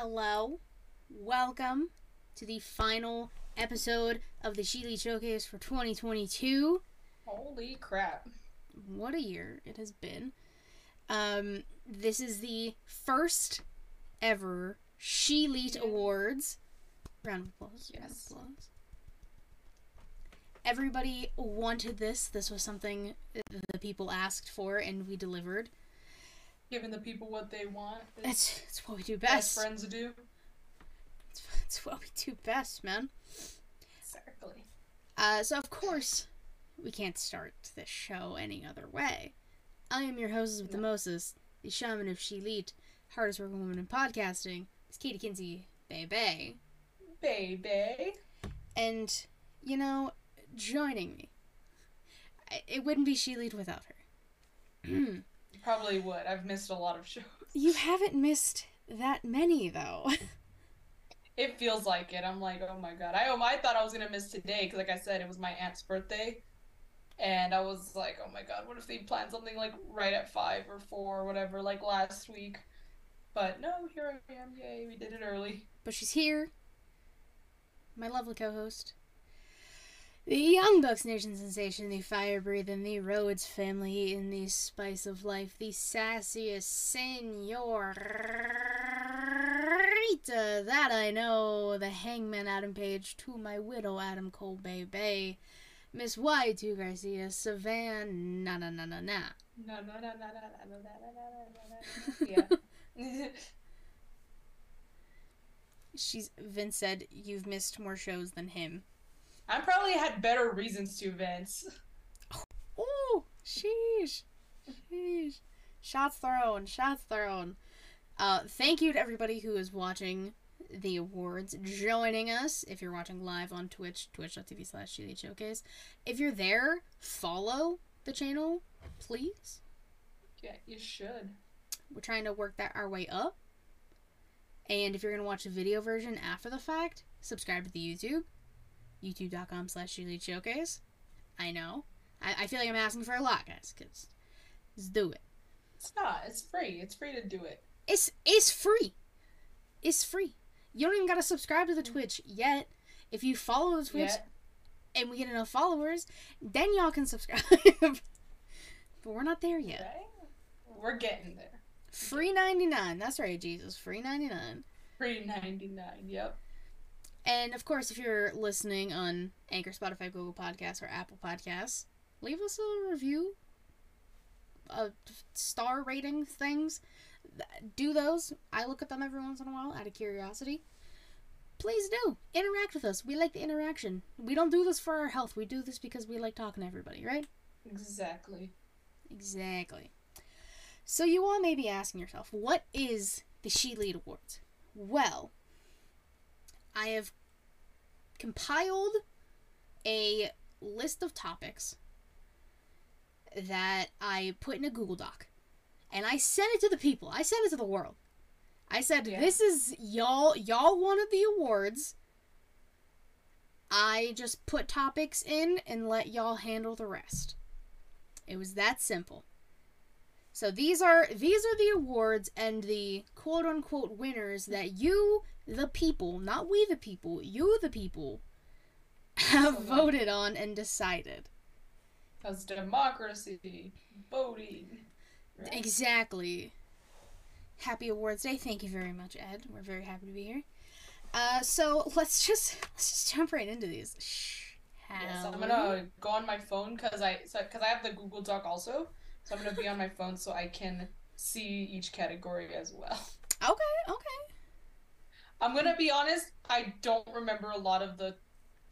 hello. Welcome to the final episode of the Sheely Showcase for 2022. Holy crap. What a year it has been. Um, this is the first ever She Awards. Round of applause. round of Yes. applause. Everybody wanted this. This was something the people asked for, and we delivered. Giving the people what they want. It's, it's what we do best best. friends do. It's, it's what we do best, man. Exactly. Uh, so of course, we can't start this show any other way. I am your hostess with the mostest, the shaman of Shelit, hardest working woman in podcasting. It's Katie Kinsey, baby. Baby. And, you know, joining me, it wouldn't be Shelit without her. Probably would. I've missed a lot of shows. you haven't missed that many, though. It feels like it. I'm like, oh my god. I um, I thought I was gonna miss today because, like I said, it was my aunt's birthday, and I was like, oh my god, what if they planned something like right at five or four or whatever, like last week? But no, here I am. Yay, we did it early. but she's here. My lovely co-host. The Young Bucks Nation sensation, the fire breathing, the Rhodes family in the spice of life, the sassiest senorita that I know, the hangman Adam Page to my widow Adam Cole Bay Bay, Miss Y2 Garcia, Savannah, na na na na na. No, no, no, no, no, no, no, no, no. Yeah. She's Vince said you've missed more shows than him. I probably had better reasons to, Vince. Oh, sheesh. Sheesh. Shots thrown. Shots thrown. Uh, thank you to everybody who is watching the awards, joining us. If you're watching live on Twitch, twitch.tv slash Sheely Showcase. If you're there, follow the channel, please. Yeah, you should. We're trying to work that our way up. And if you're going to watch the video version after the fact, subscribe to the YouTube. YouTube.com slash Sheely Showcase. I know. I, I feel like I'm asking for a lot, guys, because let's do it. It's not. It's free. It's free to do it. It's it's free. It's free. You don't even gotta subscribe to the mm. Twitch yet. If you follow the Twitch Yeah. and we get enough followers, then y'all can subscribe. but we're not there yet. Right? We're getting there. Free ninety nine. That's right, Jesus. Free ninety nine. Free 99. Yep. And of course, if you're listening on Anchor, Spotify, Google Podcasts, or Apple Podcasts, leave us a review. Uh, star rating things. Do those. I look at them every once in a while out of curiosity. Please do. Interact with us. We like the interaction. We don't do this for our health. We do this because we like talking to everybody, right? Exactly. Exactly. So you all may be asking yourself, what is the She Lead Awards? Well, I have compiled a list of topics that I put in a Google Doc. And I sent it to the people. I sent it to the world. I said, Yeah. "This is y'all y'all wanted the awards. I just put topics in and let y'all handle the rest." It was that simple. So these are these are the awards and the quote unquote winners that you the people, not we the people, you the people have like- voted on and decided. Because democracy, voting. Right? Exactly. Happy Awards Day. Thank you very much, Ed. We're very happy to be here. Uh, so let's just let's just jump right into these. Shh. I'm gonna go on my phone because I so, cause I have the Google Doc also, so I'm gonna be on my phone so I can see each category as well. Okay, okay. I'm gonna be honest, I don't remember a lot of the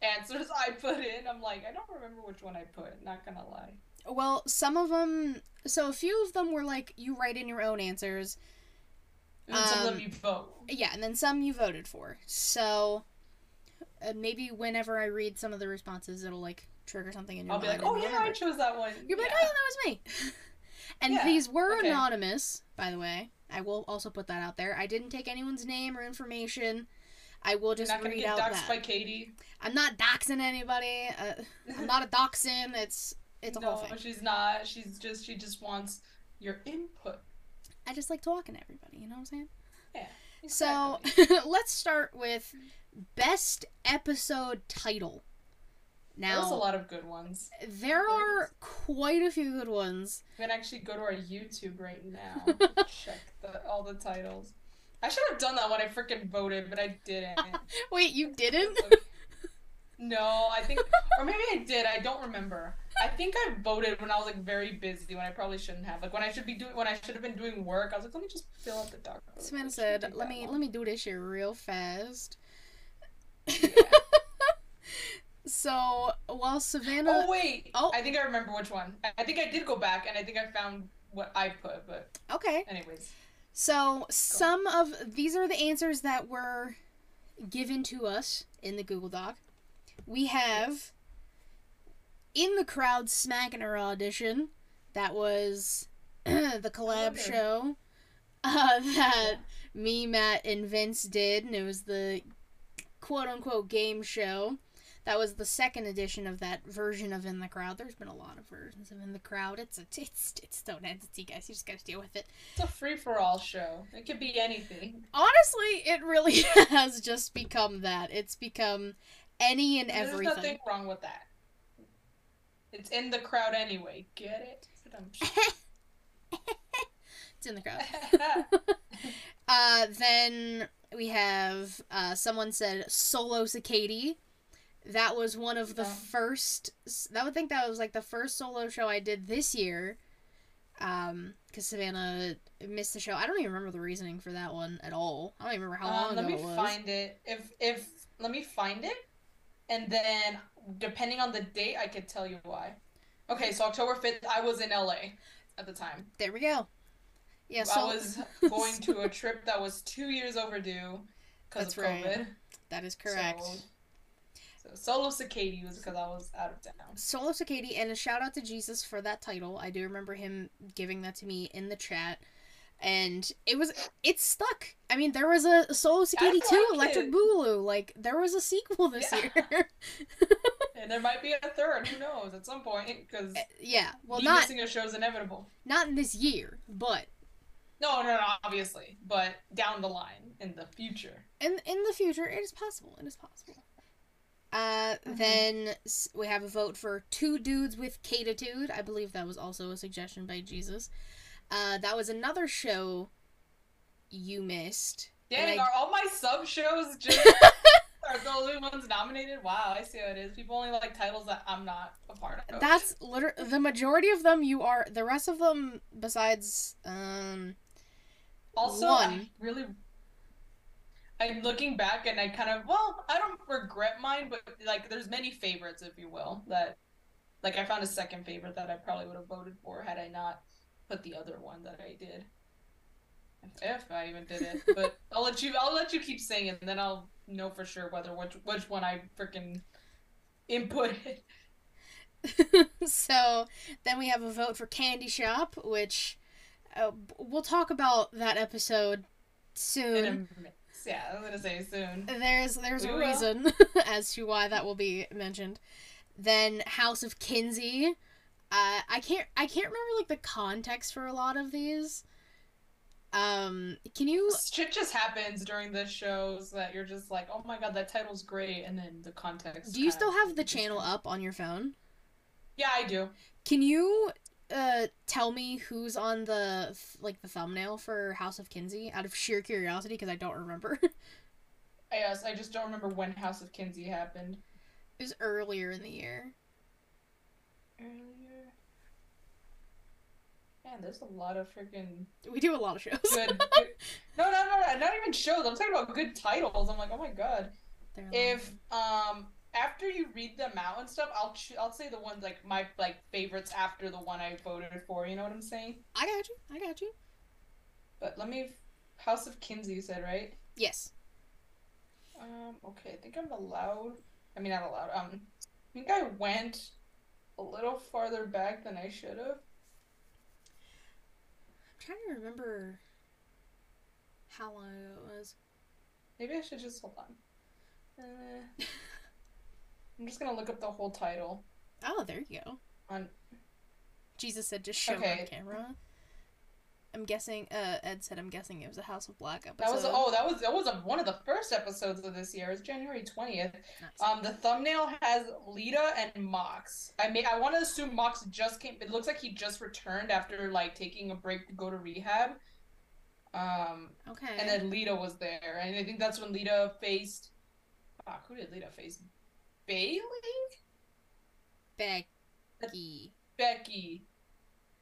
answers I put in. I'm like, I don't remember which one I put. Not gonna lie. Well, some of them. So a few of them were like you write in your own answers. And some of Um, them you vote. Yeah, and then some you voted for. So uh, maybe whenever I read some of the responses, it'll like trigger something in your I'll be like, oh yeah, you'll I chose that one. You'll be like, oh yeah, that was me. and Yeah, these were okay. anonymous, by the way. I will also put that out there. I didn't take anyone's name or information. I will You're just not read get out doxxed that. by Katie. I'm not doxing anybody. Uh, I'm not a dachshund. It's it's a no, whole thing. she's not. She's just she just wants your input. I just like talking to everybody. You know what I'm saying? Yeah. So let's start with best episode title. There's a lot of good ones. there are quite a few good ones. We can actually go to our YouTube right now. check the, all the titles. I should have done that when I freaking voted, but I didn't. Wait, you didn't? no, I think, or maybe I did. I don't remember. I think I voted when I was like very busy, when I probably shouldn't have. Like when I should be doing, when I should have been doing work. I was like, let me just fill out the doc. Savannah said, "Let me let me do this shit real fast." Yeah. So while Savannah, Oh wait, Oh. I think I remember which one. I- think I did go back and I think I found what I put, but okay, anyways. so some of these are the answers that were given to us in the Google Doc. We have in the crowd smacking her audition. That was the collab Okay. show uh, that me, Matt, and Vince did, and it was the quote unquote game show. That was the second edition of that version of In the Crowd. There's been a lot of versions of In the Crowd. It's a it's it's its own entity, guys. You just gotta deal with it. It's a free for all show. It could be anything. Honestly, it really has just become that. It's become any and There's everything. There's nothing wrong with that. It's in the crowd anyway. Get it? It's in the crowd. Uh, then we have uh, someone said Solo Cicady. That was one of the Yeah. first. I would think that was like the first solo show I did this year. Um, because Savannah missed the show. I don't even remember the reasoning for that one at all. I don't even remember how long um, let ago me find it. If if let me find it, and then depending on the date, I could tell you why. Okay, so October fifth, I was in LA at the time. There we go. Yeah, so I was going to a trip that was two years overdue because of right. COVID. that is correct. So solo cicady was because I was out of town. Solo Cicady, and a shout out to Jesus for that title. I do remember him giving that to me in the chat. And it was it stuck. I mean, there was a Solo Cicady 2 like Electric it. Boogaloo. Like there was a sequel this Yeah. year. And there might be a third. Who knows? At some point, because eh, yeah. Well, not missing a show is inevitable. not in this year, but No, no, no, obviously, but down the line in the future. in in the future it is possible. It is possible. Uh, Mhm. then we have a vote for two dudes with catitude. I believe that was also a suggestion by Jesus. Uh, that was another show you missed. And Dang, I- are all my sub shows just are the only ones nominated? Wow, I see how it is. People only like titles that I'm not a part of. That's literally the majority of them. You are the rest of them. Besides, um, also one. I really. I'm looking back and I kind of well, I don't regret mine, but like there's many favorites, if you will, that like I found a second favorite that I probably would have voted for had I not put the other one that I did. If, if I even did it, but I'll let you. I'll let you keep saying it, and then I'll know for sure whether which which one I freaking inputted. so then we have a vote for Candy Shop, which uh, we'll talk about that episode soon. Yeah, I'm gonna say soon. There's there's We a will. reason as to why that will be mentioned. Then House of Kinsey. Uh, I can't I can't remember like the context for a lot of these. Um, can you Shit just happens during the shows that you're just like, oh my god, that title's great, and then the context. do you still have the channel up on your phone? Yeah, I do. Can you uh tell me who's on the th- like the thumbnail for House of Kinsey out of sheer curiosity because I don't remember. Yes, I just don't remember when House of Kinsey happened. It was earlier in the year. Earlier. Man, there's a lot of freaking We do a lot of shows. good. good... No, no, no, no, not even shows. I'm talking about good titles. I'm like, oh my god. They're If long. um after you read them out and stuff, I'll ch- I'll say the ones like my like favorites after the one I voted for. You know what I'm saying? I got you. I got you. But let me. House of Kinsey, you said right? Yes. Um. Okay, I think I'm allowed. I mean, not allowed. Um, I think I went a little farther back than I should have. I'm trying to remember how long ago it was. Maybe I should just hold on. Uh, I'm just gonna look up the whole title Oh, there you go. on. Jesus said just show Okay. on camera. I'm guessing. Uh, Ed said I'm guessing it was a House of Black episode. That was oh, that was that was a, one of the first episodes of this year. It's January twentieth. Nice. Um, the thumbnail has Lita and Mox. I mean, I want to assume Mox just came. It looks like he just returned after like taking a break to go to rehab. Um, okay. and then Lita was there, and I think that's when Lita faced. Fuck, who did Lita face? Bayley, Becky. Becky,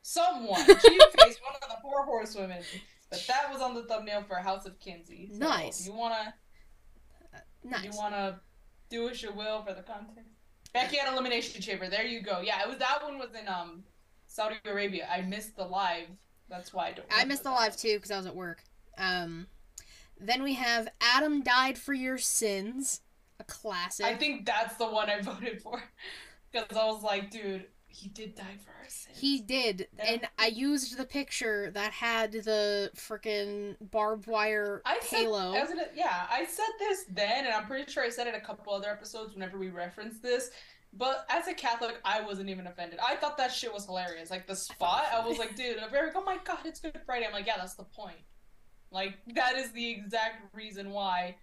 someone. She faced one of the four horsewomen. But that was on the thumbnail for House of Kinsey. So Nice. You wanna Nice. You wanna do as you will for the content. Becky at Elimination Chamber. There you go. Yeah, it was that one was in um Saudi Arabia. I missed the live. That's why I don't. I missed the remember live too because I was at work. Um, then we have Adam died for your sins, a classic. I think that's the one I voted for because I was like, dude, he did die our he did, and I used the picture that had the freaking barbed wire I said, halo. I was gonna, yeah, I said this then, and I'm pretty sure I said it a couple other episodes whenever we referenced this. But as a Catholic, I wasn't even offended. I thought that shit was hilarious. Like the spot, I was like, dude, very, oh my god, it's Good Friday. I'm like, yeah, that's the point. Like that is the exact reason why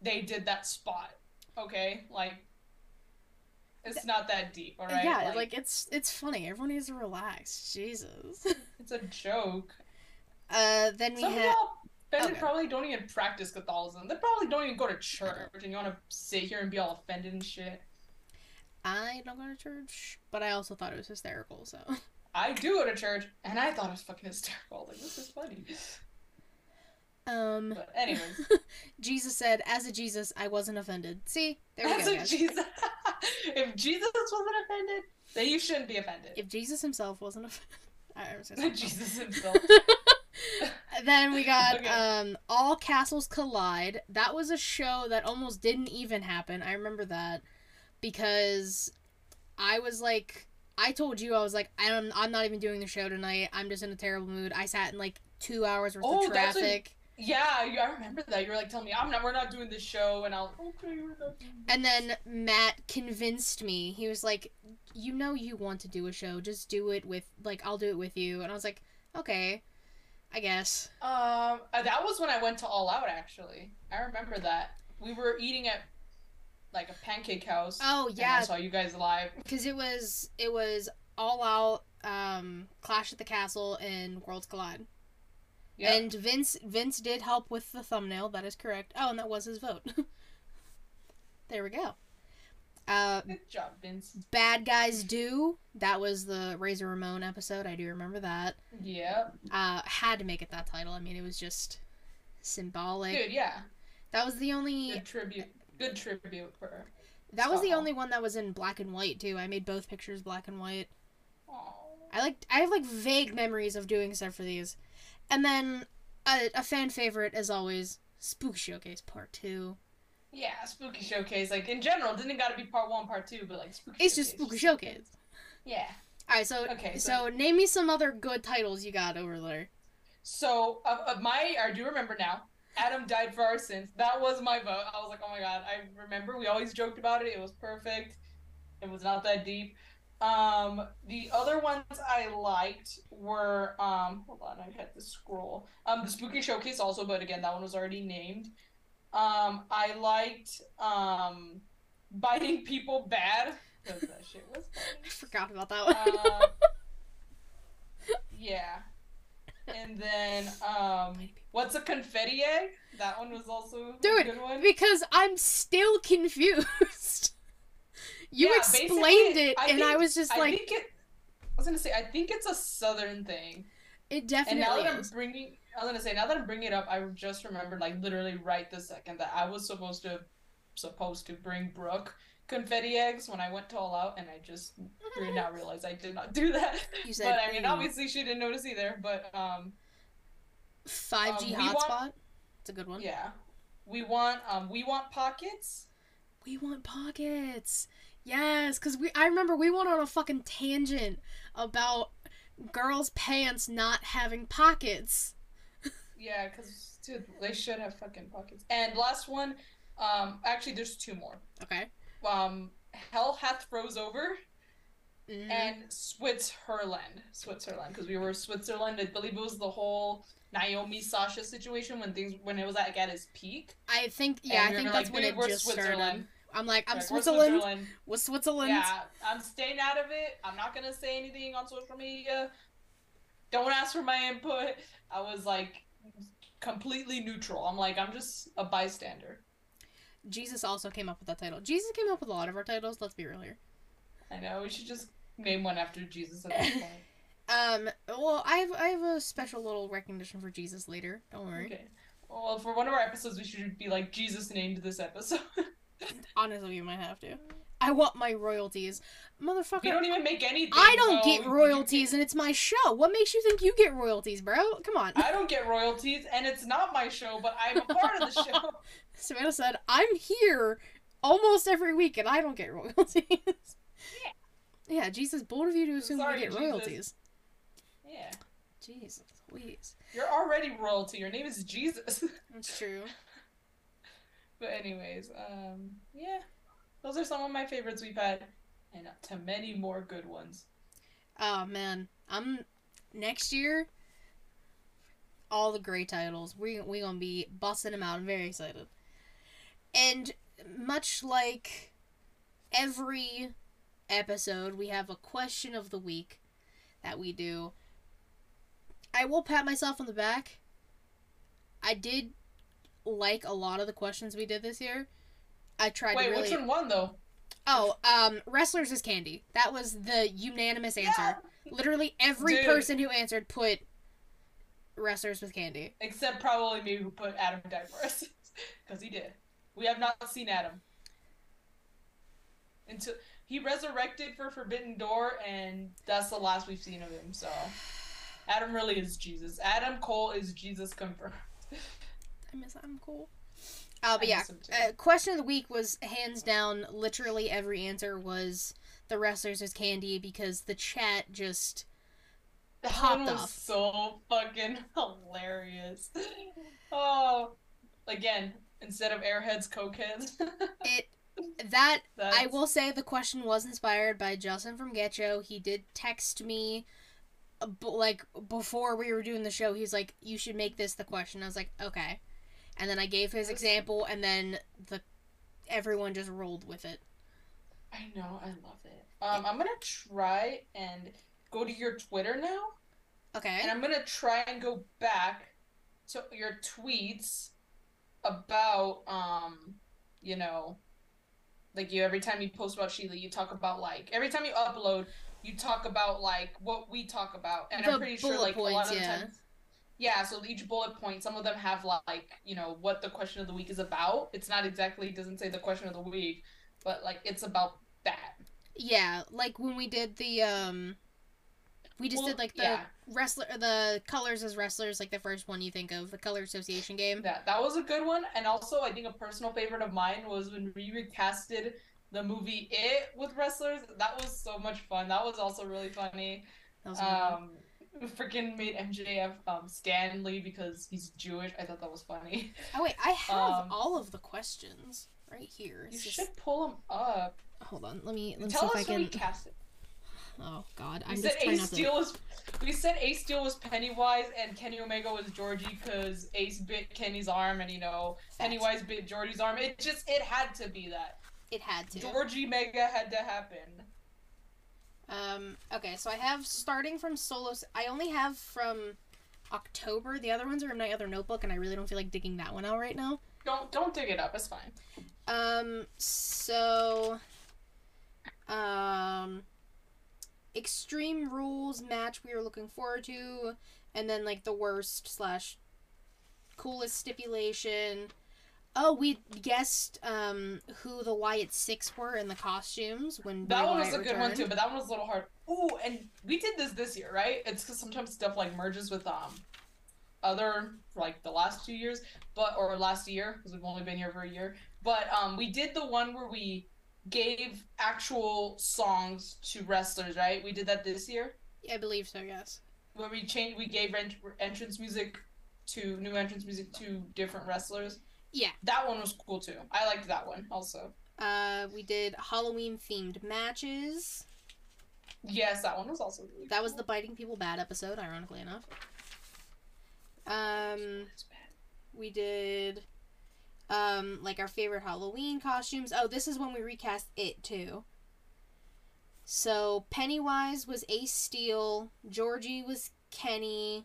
they did that spot. Okay, like it's not that deep, all right? yeah, like, it's it's funny. Everyone needs to relax. Jesus. it's a joke. uh, then we Some have offended okay. probably don't even practice Catholicism. They probably don't even go to church, and you want to sit here and be all offended and shit. I don't go to church, but I also thought it was hysterical. So I do go to church, and I thought it was fucking hysterical. Like this is funny. Um, But anyways, Jesus said, "As a Jesus, I wasn't offended." See, there we that's go. what guys. Jesus. if Jesus wasn't offended, then you shouldn't be offended. If Jesus himself wasn't offended, was Jesus himself. then we got Okay. um all castles collide that was a show that almost didn't even happen i remember that because i was like i told you i was like i'm, I'm not even doing the show tonight i'm just in a terrible mood i sat in like two hours worth Oh, of traffic Yeah, you- I remember that. You were like telling me, "I'm not. We're not doing this show," and I'll. okay. We're not doing and then matt convinced me he was like you know you want to do a show just do it with like i'll do it with you and i was like okay i guess Um, uh, that was when I went to All Out. Actually, I remember that we were eating at like a pancake house. oh and yeah I saw you guys live. because it was it was all out um clash at the castle and worlds collide Yep. and vince vince did help with the thumbnail that is correct oh and that was his vote there we go uh Good job, Vince. bad guys do that was the razor ramon episode i do remember that Yeah, uh had to make it that title i mean it was just symbolic dude. Yeah, that was the only good tribute. Good tribute for. that was the only one that was in black and white too i made both pictures black and white Aw. I like I have like vague memories of doing stuff for these, and then a, a fan favorite as always, Spooky Showcase Part Two. Yeah, spooky showcase. Like in general, didn't got to be part one, part two, but like spooky. It's just Spooky Showcase. Yeah. All right, so Okay, so, so- name me some other good titles you got over there. So of, of my, I do remember now. Adam died for our sins. That was my vote. I was like, oh my god, I remember. We always joked about it. It was perfect. It was not that deep. Um, the other ones I liked were um, hold on, I had to scroll. Um, the spooky showcase also, but again, that one was already named. Um, I liked um, biting people bad. that shit was funny. I forgot about that one. Uh, yeah. And then, um, what's a confetti egg? That one was also Dude, a good one. because I'm still confused. You Yeah, explained it, I and I was just I like, think it. I was gonna say, I think it's a southern thing. it definitely. And now that I'm bringing, I was gonna say, now that I'm bringing it up, I just remembered, like literally right this second, that I was supposed to, supposed to bring Brooke confetti eggs when I went to All Out, and I just did not realize I did not do that. You said, but I mean, "Ooh, obviously she didn't notice either. But um, 5G um, we want- hotspot. It's a good one. Yeah. We want um we want pockets. We want pockets. Yes, because we I remember we went on a fucking tangent about girls' pants not having pockets. Yeah, cuz dude, they should have fucking pockets. And last one, um actually there's two more. Okay. Um Hell Hath Froze Over. Mhm. and Switzerland. Switzerland, because we were Switzerland. I believe it was the whole Naomi Sasha situation when things when it was like at its peak. I think yeah, And I think were that's like, when it we're started. Switzerland. I'm like, I'm Like, we're Switzerland. With Switzerland. Yeah, I'm staying out of it. I'm not gonna say anything on social media. Don't ask for my input. I was like completely neutral. I'm like, I'm just a bystander. Jesus also came up with that title. Jesus came up with a lot of our titles. Let's be real here. I know we should just name one after Jesus at this point. Um. Well, I have I have a special little recognition for Jesus later. Don't worry. Okay. Well, for one of our episodes, we should be like Jesus named this episode. Honestly, you might have to. I want my royalties, motherfucker. we don't even make anything. I don't so get royalties, and it's my show. What makes you think you get royalties, bro? Come on. I don't get royalties, and it's not my show, but I'm a part of the show. Savannah said, "I'm here almost every week, and I don't get royalties." yeah. Yeah. Jesus, bold of you to assume Sorry, we get Jesus. royalties. Yeah, Jesus, please. you're already royalty. Your name is Jesus. That's true. But anyways, um, yeah, those are some of my favorites we've had, and up to many more good ones. Oh man, I'm next year. All the great titles. We we gonna be busting them out. I'm very excited. And much like every episode, we have a question of the week that we do. I will pat myself on the back. I did like a lot of the questions we did this year. I tried Wait, to really. which one won though? Oh, um, wrestlers is candy. That was the unanimous answer. Literally every Dude. person who answered put wrestlers with candy. Except probably me who put Adam Diverse. Because he did. We have not seen Adam. Until he resurrected for Forbidden Door, and that's the last we've seen of him, so Adam really is Jesus. Adam Cole is Jesus confirmed. I miss Adam Cole. Uh, but I yeah, miss him too. uh, question of the week was hands down. Literally every answer was the wrestlers is candy because the chat just That popped one was off. so fucking hilarious. Oh, again, instead of airheads, cokeheads. it that I will say the question was inspired by Justin from Getcho. He did text me, uh, b- like before we were doing the show. He's like, "You should make this the question." I was like, "Okay," and then I gave his example, and then the everyone just rolled with it. I know, I love it. Um, I'm gonna try and go to your Twitter now, Okay. and I'm gonna try and go back to your tweets about um, you know, like you every time you post about Sheila, you talk about like every time you upload, you talk about like what we talk about, and The I'm pretty sure like a lot of yeah. times. Yeah, so each bullet point, some of them have like, you know, what the question of the week is about. It's not exactly, it doesn't say the question of the week, but like it's about that. Yeah, like when we did the um, we just Well, did like the yeah. wrestler, the colors as wrestlers, like the first one you think of, the color association game. That that was a good one, and also I think a personal favorite of mine was when we recasted the movie It with wrestlers. That was so much fun. That was also really funny. That was. Um, freaking made MJF um Stanley because he's Jewish. I thought that was funny. Oh wait, I have um, all of the questions right here. You just should pull them up. hold on. Let me let me Tell see us if I who we can. casted. Oh God, We I'm said just trying Ace not to. Steel was. We said Ace Steel was Pennywise and Kenny Omega was Georgie because Ace bit Kenny's arm and you know Pennywise bit Georgie's arm. It just it had to be that. It had to. Georgie Mega had to happen. Um. Okay, so I have starting from solos. I only have from October. The other ones are in my other notebook, and I really don't feel like digging that one out right now. Don't don't dig it up. It's fine. Um. So. Um. Extreme Rules match we were looking forward to, and then like the worst slash coolest stipulation. Oh, we guessed um who the Wyatt Six were in the costumes when Bray That one was Wyatt a good one too, but that one was a little hard. Ooh, and we did this this year, right? It's because sometimes stuff like merges with um other like the last two years, but or last year because we've only been here for a year. But um, we did the one where we gave actual songs to wrestlers, right? We did that this year Yeah, I believe so. Yes. where we changed, we gave ent- entrance music to new entrance music to different wrestlers. Yeah. That one was cool too. I liked that one also. Uh, we did Halloween themed matches. Yes, that one was also really That was the biting people bad episode, ironically enough. Um, we did um like our favorite Halloween costumes. Oh, this is when we recast it too. So Pennywise was Ace Steel, Georgie was Kenny,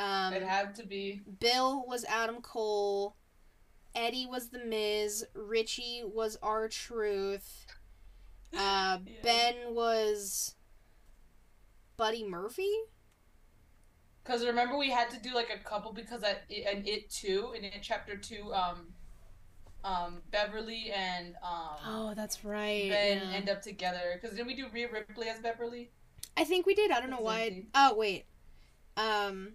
um, it had to be. Bill was Adam Cole, Eddie was the Miz, Richie was R-Truth, uh, Yeah. Ben was Buddy Murphy. Because remember, we had to do like a couple because at and it too in it chapter two, um, um, Beverly and um Oh, that's right. Ben yeah. end up together. Because didn't we do Rhea Ripley as Beverly? I think we did. I don't know why. Oh wait. Um.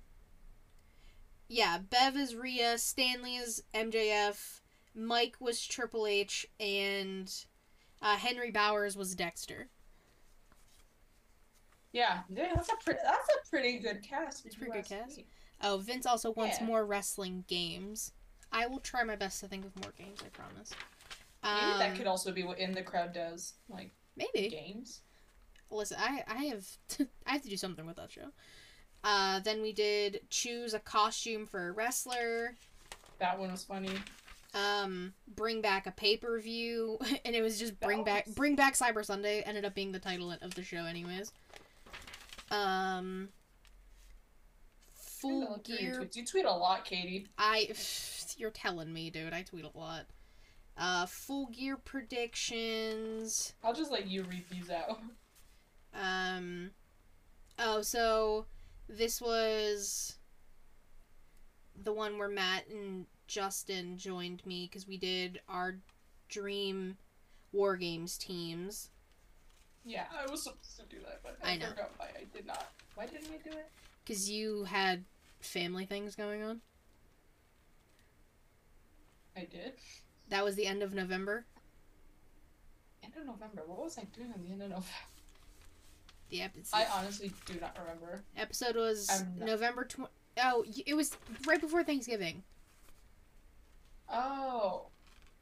Yeah, Bev is Rhea, Stanley is MJF, Mike was Triple H, and uh, Henry Bowers was Dexter. Yeah, yeah, that's a pretty that's a pretty good cast. It's pretty good cast. me. Oh, Vince also wants Yeah. more wrestling games. I will try my best to think of more games. I promise. Maybe Um, that could also be what in the crowd does, like maybe. games. Listen, I I have I have to do something with that show. Uh, then we did choose a costume for a wrestler. That one was funny. um bring back a pay-per-view and it was just bring back bring back cyber sunday ended up being the title of the show anyways um full looked through your gear. You tweet a lot, Katie. i you're telling me dude i tweet a lot uh full gear predictions I'll just let you read these out. um oh so this was the one where matt and justin joined me because we did our dream war games teams Yeah, I was supposed to do that, but I, I know. forgot why I did not. Why didn't I do it? because you had family things going on I did. that was the end of november End of November. What was I doing at the end of November? The ep- I honestly do not remember. episode was november 20 oh it was right before thanksgiving Oh,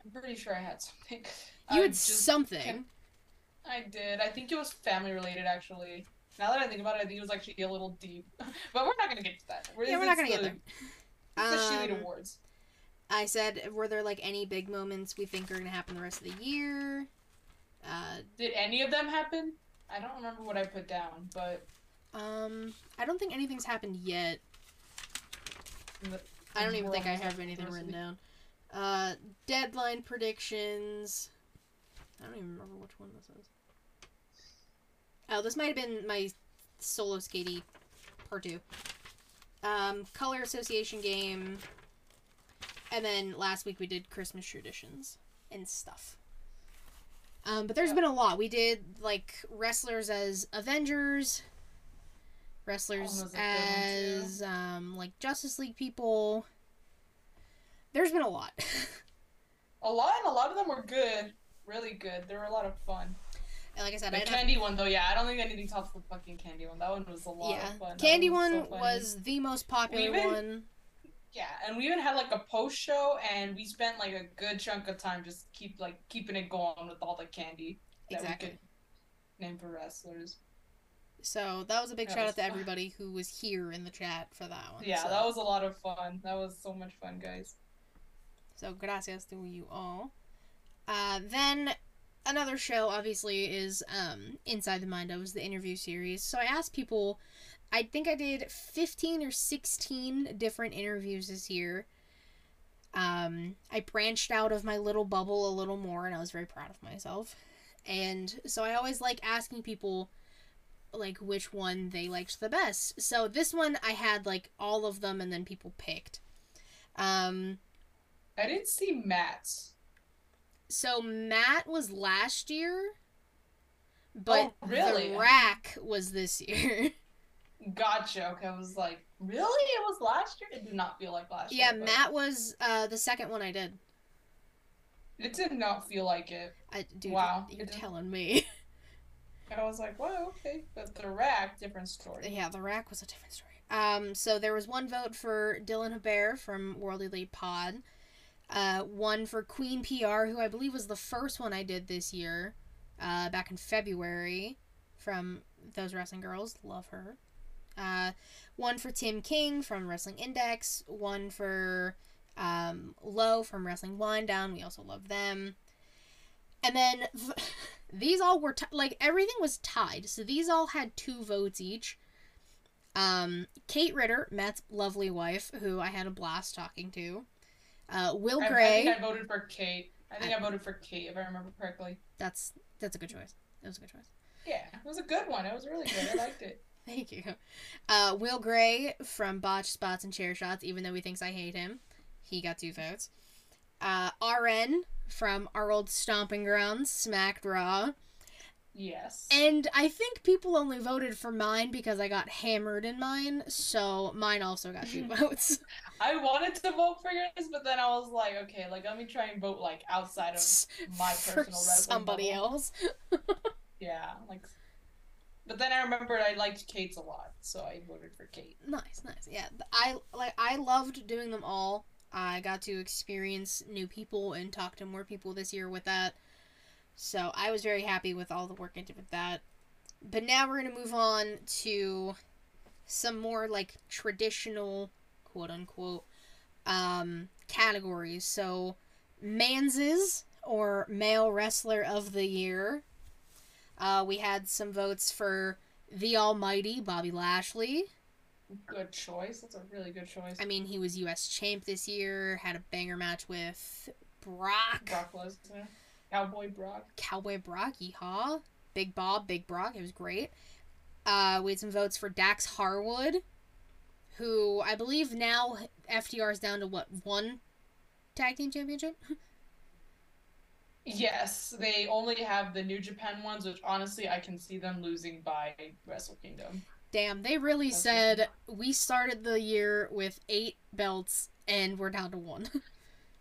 I'm pretty sure I had something. you had something I did. I think it was family related, actually. Now that I think about it, I think it was actually a little deep. but we're not gonna get to that. yeah we're not gonna get there It's the Um, Awards. I said, were there like any big moments we think are gonna happen the rest of the year? Uh, Did any of them happen? I don't remember what I put down, but um, I don't think anything's happened yet. the- I don't even think I have anything written down. Uh, deadline predictions. I don't even remember which one this is. Oh, this might have been my solo skatey part two. Um, color association game. And then last week we did Christmas traditions and stuff. Um, but there's Yeah. been a lot. We did like wrestlers as Avengers, wrestlers That one was a good one, too. as um, like Justice League people. There's been a lot. A lot, and a lot of them were good, really good. They were a lot of fun. And like I said, The I candy one, though, yeah, I don't think anything tops the fucking candy one. That one was a lot yeah, of fun. Candy was one funny. was the most popular even- one. Yeah, and we even had like a post show, and we spent like a good chunk of time just keep like keeping it going with all the candy that Exactly. we could name for wrestlers. So that was a big That shout out to fun. everybody who was here in the chat for that one. Yeah, so. that was a lot of fun. That was so much fun, guys. So gracias to you all. Uh, then another show obviously is um, Inside the Mind. It was the interview series. So I asked people. I think I did fifteen or sixteen different interviews this year. Um, I branched out of my little bubble a little more, and I was very proud of myself. And so I always like asking people like which one they liked the best. So this one I had like all of them, and then people picked. Um, I didn't see Matt's. So Matt was last year, but Oh, really? the rack was this year. Gotcha. Okay, I was like, really? It was last year? It did not feel like last yeah, year. but Matt was uh, the second one I did. It did not feel like it. I, dude, Wow. you're telling me. I was like, wow, okay. But the rack, different story. yeah, the rack was a different story. Um, so there was one vote for Dylan Hebert from World Elite Pod. Uh, one for Queen PR, who I believe was the first one I did this year, uh, back in February, from Those Wrestling Girls. Love her. Uh, one for Tim King from Wrestling Index. One for um, Low from Wrestling Wind Down. We also love them. And then these all were t- like everything was tied. So these all had two votes each. Um, Kate Ritter, Matt's lovely wife, who I had a blast talking to. Uh, Will I, I Gray. think I voted for Kate. I think I, voted for Kate if I remember correctly. That's that's a good choice. That was a good choice. Yeah, it was a good one. It was really good. I liked it. Thank you. Uh, Will Gray from Botch Spots and Chair Shots, even though he thinks I hate him, he got two votes. Uh, RN from our old stomping grounds, Smacked Raw. Yes. And I think people only voted for mine because I got hammered in mine, so mine also got two votes. I wanted to vote for yours, but then I was like, okay, like let me try and vote like outside of my personal somebody bubble. else. Yeah, like. But then I remembered I liked Kate's a lot, so I voted for Kate. Nice, nice. Yeah, I like I loved doing them all. I got to experience new people and talk to more people this year with that. So I was very happy with all the work I did with that. But now we're gonna move on to some more like traditional quote unquote um categories. So Manses or male wrestler of the year. Uh, we had some votes for the Almighty Bobby Lashley. Good choice. That's a really good choice. I mean, he was U.S. champ this year. Had a banger match with Brock, Brock Lesnar, Cowboy Brock. Cowboy Brock, yeehaw! Big Bob, Big Brock. It was great. Uh, we had some votes for Dax Harwood, who I believe now FTR is down to what one tag team championship. Yes, they only have the New Japan ones, which honestly I can see them losing by Wrestle Kingdom. Damn, they really That's said we started the year with eight belts and we're down to one.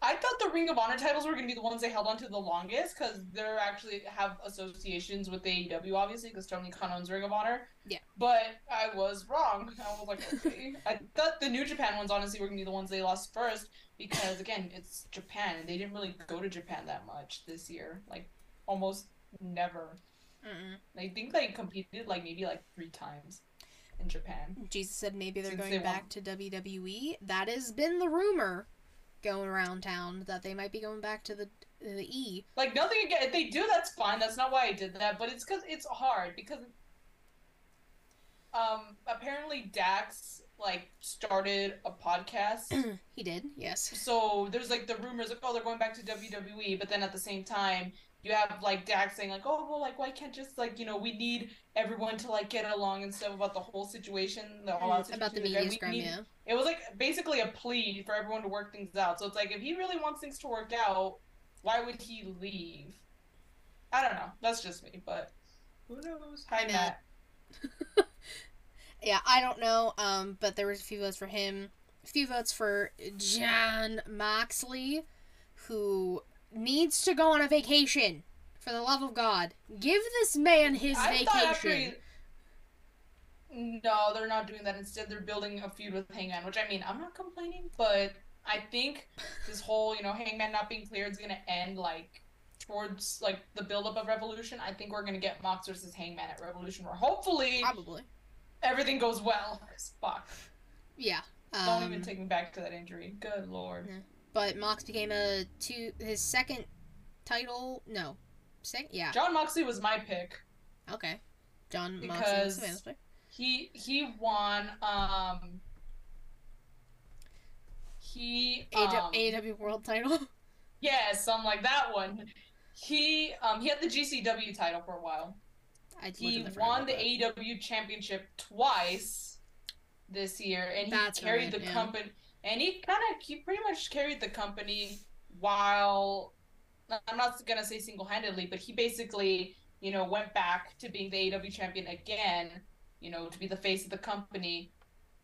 I thought the Ring of Honor titles were going to be the ones they held on to the longest because they're actually have associations with AEW, obviously, because Tony Khan owns Ring of Honor. Yeah. But I was wrong. I was like, okay. I thought the New Japan ones, honestly, were going to be the ones they lost first because, again, it's Japan and they didn't really go to Japan that much this year. Like, almost never. Mm-mm. I think they competed, like, maybe like three times in Japan. Jesus said maybe they're Since going they back to WWE. That has been the rumor going around town that they might be going back to the the E. Like nothing again. If they do, that's fine. That's not why I did that. But it's because it's hard because um apparently Dax like started a podcast. he did, yes. so there's like the rumors like oh they're going back to WWE, but then at the same time you have like Dax saying like oh well like why can't just like you know we need everyone to like get along and stuff about the whole situation the whole Mm, About the situation. media We scrum, need- yeah. It was like basically a plea for everyone to work things out. So it's like if he really wants things to work out, why would he leave? I don't know. That's just me, but who knows? Hi, know. Matt. Yeah, I don't know, um, but there was a few votes for him. A few votes for John Moxley, who needs to go on a vacation. For the love of God, give this man his I vacation. he... No, they're not doing that. Instead, they're building a feud with Hangman, which I mean, I'm not complaining, but I think this whole, you know, Hangman not being cleared is gonna end like towards like the buildup of Revolution. I think we're gonna get Mox versus Hangman at Revolution, where hopefully Probably. everything goes well. Fuck. Yeah. Don't Um, even take me back to that injury. Good lord. But Mox became a two his second title. No, second. Yeah. John Moxley was my pick. Okay. John Moxley was. He he won. Um. He um, AEW World title. yeah, something like that one. He um he had the GCW title for a while. I He won the that. AEW championship twice this year, and he That's carried right, the yeah. company. And he kind of he pretty much carried the company while I'm not gonna say single handedly, but he basically you know went back to being the AW champion again. You know, to be the face of the company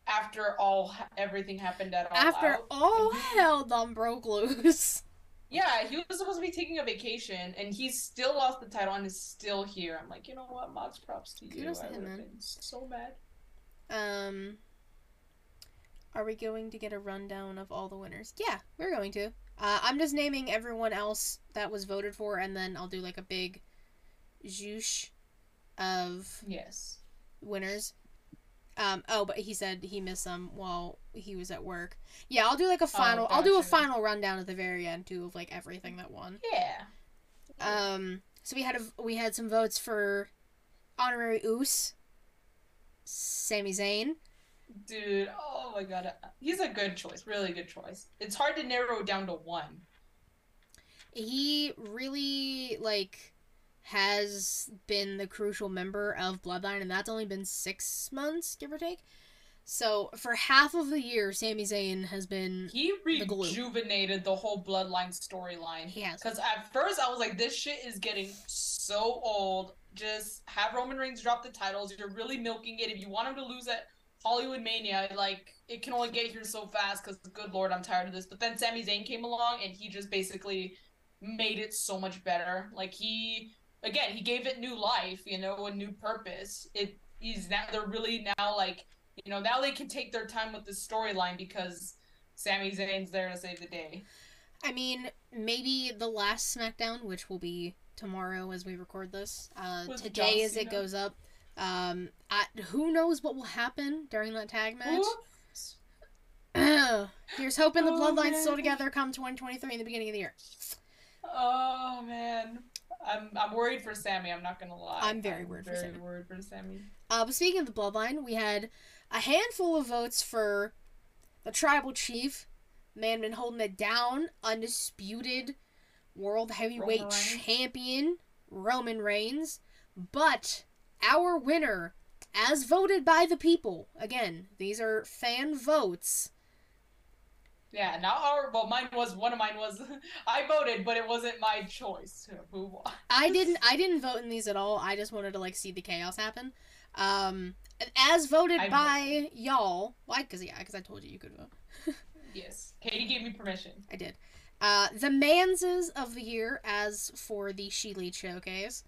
after all everything happened at all. After Out. all hell done broke loose. Yeah, he was supposed to be taking a vacation, and he still lost the title and is still here. I'm like, you know what, Mox, props to you. Kudos I would have been so mad. Um, are we going to get a rundown of all the winners? Yeah, we're going to. Uh, I'm just naming everyone else that was voted for, and then I'll do like a big zhoosh of Yes. winners. Um, oh, but he said he missed some while he was at work. Yeah, I'll do like a final. I'll do a final rundown at the very end too of like everything that won. Yeah. Um, so we had a we had some votes for honorary Oos, Sami Zayn. Dude, oh my god. He's a good choice. Really good choice. It's hard to narrow down to one. He really like has been the crucial member of Bloodline, and that's only been six months, give or take. So for half of the year, Sami Zayn has been He The rejuvenated the whole bloodline storyline. he has Because at first I was like, this shit is getting so old. Just have Roman Reigns drop the titles. You're really milking it. If you want him to lose at Hollywood Mania, like, it can only get here so fast because, good lord, I'm tired of this. But then Sami Zayn came along and he just basically made it so much better. Like, he, again, he gave it new life, you know, a new purpose. It is now, they're really now, like, you know, now they can take their time with this storyline because Sami Zayn's there to save the day. I mean, maybe the last SmackDown, which will be tomorrow as we record this, uh, today as it goes up. Um, I, who knows what will happen during that tag match? Here's hoping the Oh, Bloodline's still together come 2023 in the beginning of the year. Oh man, I'm I'm worried for Sami. I'm not gonna lie. I'm very worried for very Sami. worried for Sami. Uh, but speaking of the Bloodline, we had a handful of votes for the Tribal Chief, man been holding it down, undisputed World Heavyweight Roman Reigns. Champion Roman Reigns. But our winner, as voted by the people, again, these are fan votes. Yeah, not our. Well, mine was one of mine was I voted, but it wasn't my choice. Who won? I didn't I didn't vote in these at all. I just wanted to like see the chaos happen. Um as voted I by y'all. Why? Cuz yeah, cuz I told you you could vote. Yes, Katie gave me permission. I did. Uh, the Manses of the year, as for the She Lead showcase,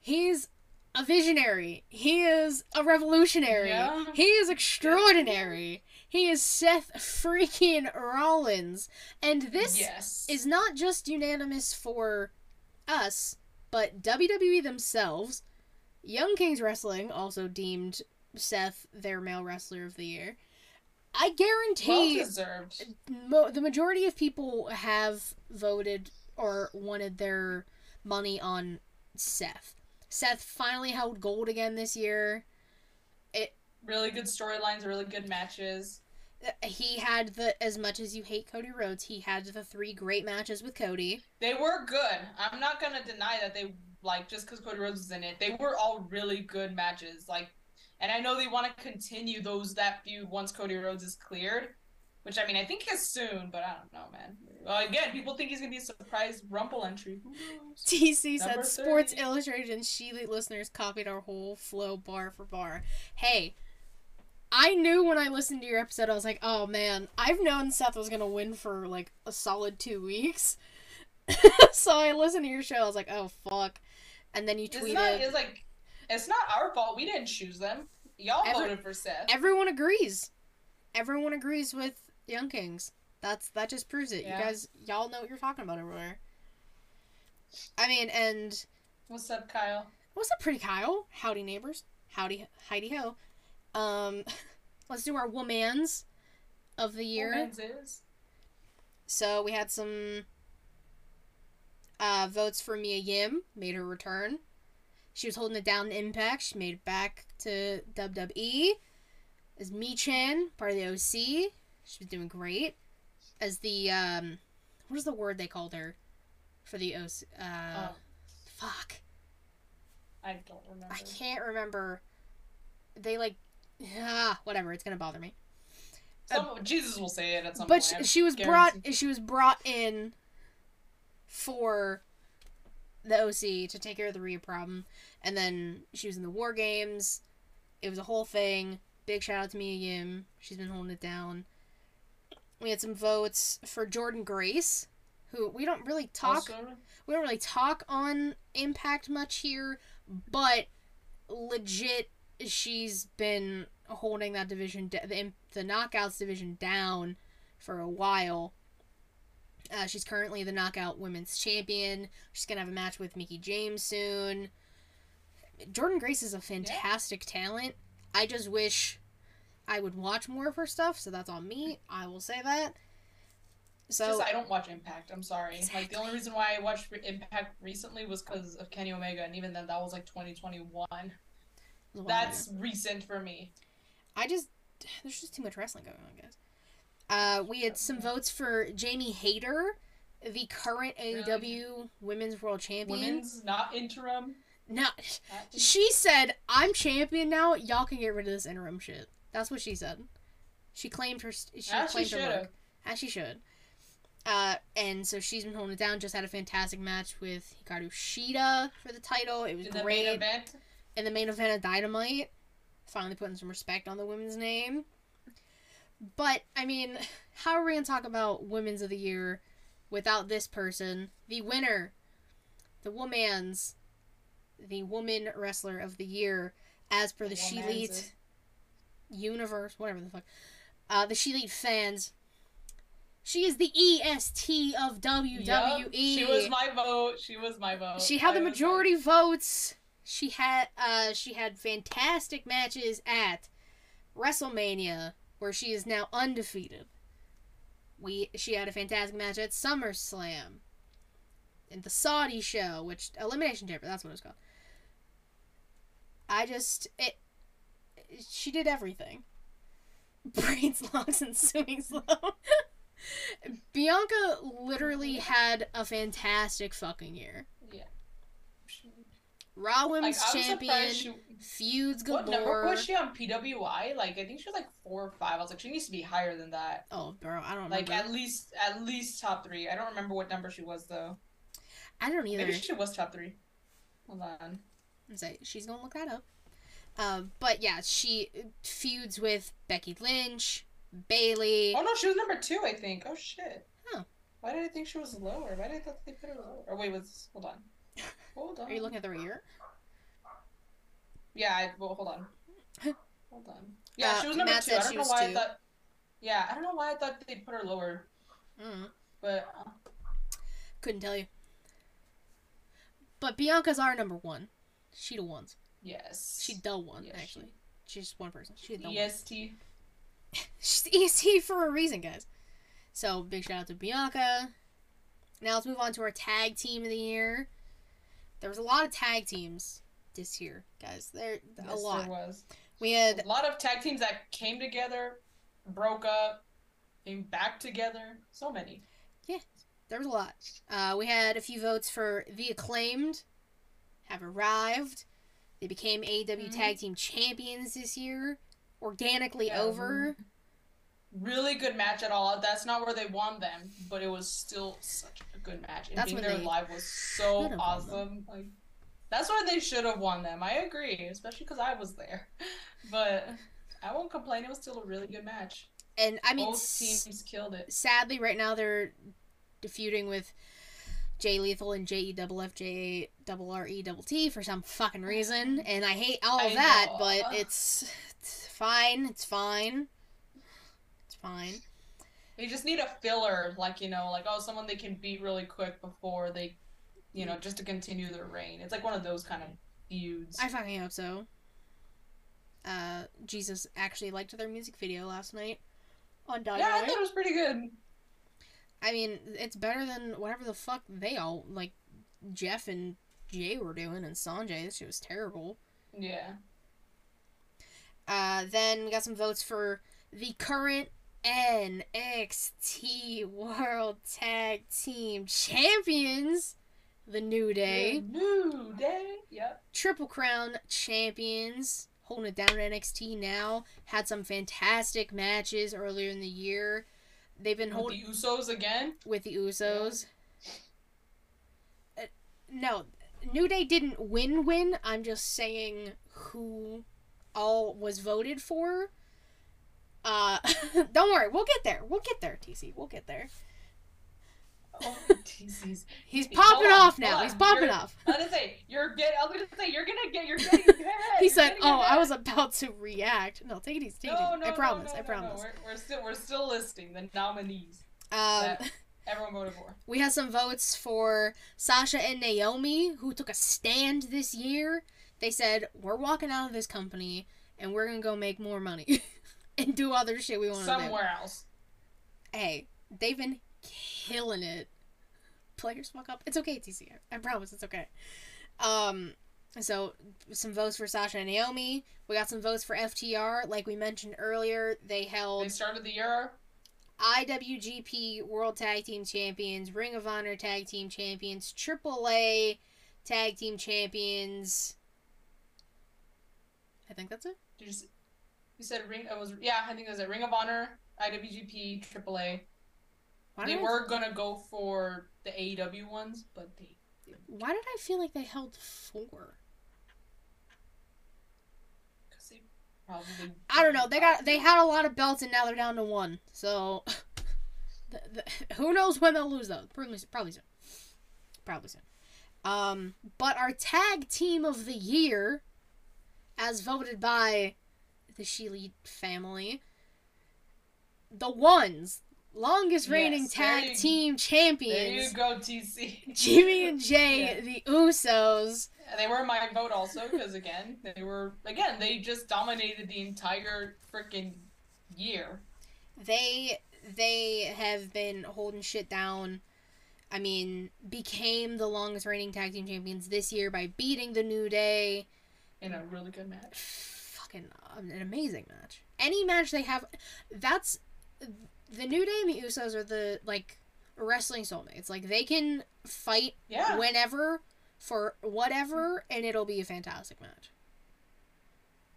he's a visionary. He is a revolutionary. Yeah. He is extraordinary. He is Seth freaking Rollins. And this yes. is not just unanimous for us, but WWE themselves. Young Kings Wrestling also deemed Seth their male wrestler of the year. I guarantee deserved. mo- the majority of people have voted or wanted their money on Seth. Seth finally held gold again this year. It really good storylines, really good matches. He had the as much as you hate Cody Rhodes, he had the three great matches with Cody. They were good. I'm not gonna deny that they like just because Cody Rhodes was in it. They were all really good matches. Like, and I know they want to continue those that feud once Cody Rhodes is cleared, which I mean I think is soon, but I don't know, man. Well, again, people think he's gonna be a surprise Rumble entry. Who knows? TC said Number Sports Illustrated and She listeners copied our whole flow bar for bar. Hey, I knew when I listened to your episode, I was like, oh man, I've known Seth was gonna win for like a solid two weeks. so I listened to your show, I was like, oh fuck. And then you It's tweeted. not. It's like it's not our fault. We didn't choose them. Y'all Every- voted for Seth. Everyone agrees. Everyone agrees with Young Kings. That's that just proves it. Yeah. You guys, y'all know what you're talking about over there. I mean, and What's up, Kyle? what's up, pretty Kyle? Howdy, neighbors. Howdy, Heidi ho. Um, let's do our womans of the year. Women's is. So we had some uh, votes for Mia Yim, made her return. She was holding it down in Impact. She made it back to WWE. As Michin, part of the OC. She was doing great. As the, um, what is the word they called her for the OC? Uh, Oh, fuck. I don't remember. I can't remember. They like, ah, whatever. It's gonna bother me. Some, Jesus will say it at some but point. she, she was brought she was brought in for the OC to take care of the Rhea problem, and then she was in the War Games. It was a whole thing. Big shout out to Mia Yim. She's been holding it down. We had some votes for Jordynne Grace, who we don't really talk Also, we don't really talk on Impact much here, but legit, she's been holding that division, the the Knockouts division down for a while. Uh, she's currently the Knockout Women's Champion. She's gonna have a match with Mickie James soon. Jordynne Grace is a fantastic talent. I just wish I would watch more of her stuff, so that's on me. I will say that. So Just I don't watch Impact. I'm sorry. Like the only reason why I watched Impact recently was because of Kenny Omega, and even then that was like 2021. That's recent for me. I just there's just too much wrestling going on, guys. Uh, we had some votes for Jamie Hayter, the current AEW Women's World Champion. Women's not interim. No, she said, "I'm champion now. Y'all can get rid of this interim shit." That's what she said. She claimed her. She As she claimed her should work, as she should. Uh, and so she's been holding it down. Just had a fantastic match with Hikaru Shida for the title. It was In the great. main event. in the main event of Dynamite. Finally putting some respect on the women's name. But, I mean, how are we to talk about Women's of the Year without this person? The winner, the woman's, the woman wrestler of the year, as per the She Woman's Elite universe, whatever the fuck. Uh, the She Elite fans. She is the EST of WWE. Yup, She was my vote. She was my vote. She had the I was majority votes. She had uh she had fantastic matches at WrestleMania where she is now undefeated. We she had a fantastic match at SummerSlam. In the Saudi show, which Elimination Chamber, that's what it's called. I just it she did everything. Brains locks and swimming slow. Bianca literally had a fantastic fucking year. Yeah. Raw Like, Women's I'm Champion, she. feuds What number galore. was she on PWI? Like I think she was like four or five. I was like, she needs to be higher than that. Oh, bro, I don't Like remember. at least at least top three. I don't remember what number she was though. I don't either. Maybe she was top three. Hold on. I'm Say she's gonna look that up. Um, but yeah, she feuds with Becky Lynch, Bayley. Oh no, she was number two, I think. Oh shit. Huh. Why did I think she was lower? Why did I thought they put her lower? Or wait, was hold on. Hold on. Are you looking at the year? Yeah, I, well, hold on. hold on. Yeah, Uh, she was number Matt two. I don't know why two. I thought. Yeah, I don't know why I thought they'd put her lower, Mm, but uh, couldn't tell you. But Bianca's our number one. She the ones. Yes. She the one Yes, actually. She's just one person. She the one. EST. She's EST for a reason, guys. So big shout out to Bianca. Now let's move on to our tag team of the year. There was a lot of tag teams this year, guys. There a lot. There was We had a lot of tag teams that came together, broke up, came back together. So many. Yeah, there was a lot. Uh, we had a few votes for the acclaimed have arrived. They became AEW Mhm. Tag Team Champions this year, organically Yeah, over. Really good match at all. That's not where they won them, but it was still such a good match. And That's being there they live was so should have won awesome. Like that's why they should have won them. I agree, especially because I was there. But I won't complain. It was still a really good match. And I mean, Both s- teams killed it. sadly, right now they're feuding with Jay Lethal and J E double F J A double R E double T for some fucking reason, and I hate all of I that. know. But it's it's fine. It's fine. It's fine. They just need a filler, like you know, like oh, someone they can beat really quick before they, you know, just to continue their reign. It's like one of those kind of feuds. I fucking hope so. Uh, Jesus actually liked their music video last night on Die. yeah, I thought it was pretty good. I mean, it's better than whatever the fuck they all like. Jeff and Jay were doing, and Sonjay. This shit was terrible. Yeah. Uh, then we got some votes for the current NXT World Tag Team Champions, the New Day, The New Day. Yep. Triple Crown Champions, holding it down at NXT now. Had some fantastic matches earlier in the year. They've been holding the Usos again. with the Usos. Uh, no, New Day didn't win. Win. I'm just saying who all was voted for. Uh, don't worry, we'll get there. We'll get there, TC. We'll get there. Oh. He's Hold popping on, off now. He's popping You're- off. I was gonna say you're get. I was gonna say you're gonna get. You're getting ahead. He said, "Oh, I was about to react." No, take it easy. Take it No, easy. no, I promise. no, I promise. We're, we're still we're still listing the nominees Um, that everyone voted for. we have some votes for Sasha and Naomi, who took a stand this year They said, we're walking out of this company and we're going to go make more money and do other shit we want to do. Somewhere else. Hey, they've been killing it. Players fuck up. It's okay, TC. I promise it's okay. Um, so some votes for Sasha and Naomi. We got some votes for FTR. Like we mentioned earlier, they held They started the year. IWGP World Tag Team Champions, Ring of Honor Tag Team Champions, AAA Tag Team Champions. I think that's it. Did you, s- you said ring? It was yeah. I think it was a Ring of Honor, IWGP, AAA. Why They did, I, were gonna go for the AEW ones, but they why did I feel like they held four? because they probably. I don't know. They got they had a lot of belts and now they're down to one. So the, the, who knows when they'll lose though? Probably probably soon. Probably soon. Um, but our tag team of the year, as voted by the Sheely family, the ones longest reigning Yes, tag team There you champions, go, TC. Jimmy and Jay, Yeah. the Usos. They were my vote also because again they were again they just dominated the entire freaking year. they they have been holding shit down. I mean, became the longest reigning tag team champions this year by beating the New Day. In a really good match. Fucking um, an amazing match. Any match they have, that's the New Day and the Usos are the like wrestling soulmates. Like they can fight Yeah. whenever for whatever, and it'll be a fantastic match.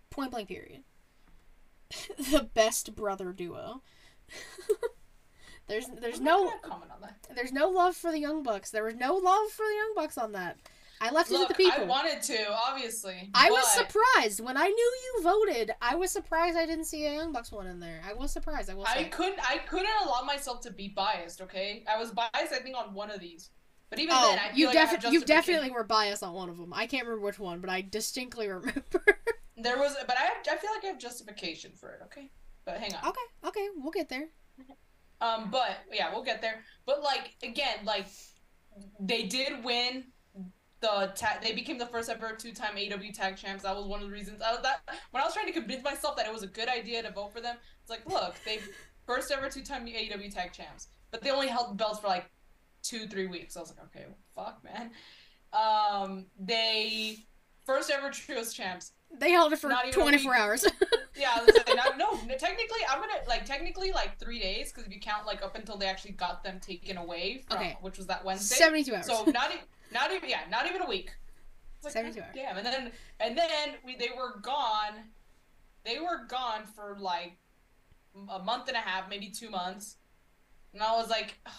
Point blank. Period. the best brother duo. there's there's no comment on that. there's no love for the Young Bucks. There was no love for the Young Bucks on that. I left it Look, to the people. I wanted to, obviously. I was surprised when I knew you voted. I was surprised I didn't see a Young Bucks one in there. I was surprised. I was. I couldn't. I couldn't allow myself to be biased. Okay, I was biased. I think on one of these, but even oh, then, I feel you like I have definitely you definitely were biased on one of them. I can't remember which one, but I distinctly remember. There was, but I have, I feel like I have justification for it. Okay, but hang on. okay, okay, we'll get there. Um, but yeah, we'll get there. But like again, like they did win the tag. They became the first ever two-time AW tag champs. That was one of the reasons. I that when I was trying to convince myself that it was a good idea to vote for them. It's like, look, they first ever two-time AW tag champs, but they only held the belts for like two, three weeks. I was like, okay, fuck, man. Um, they first ever trios champs. They held it for Not 24 hours. Yeah, I was gonna not, no, no, technically, I'm gonna like technically like three days because if you count like up until they actually got them taken away from, Okay. which was that Wednesday. 72 hours. So not even, not even, yeah, not even a week. Like, 72 hours. Damn, and then and then we they were gone. They were gone for like a month and a half, maybe two months, and I was like.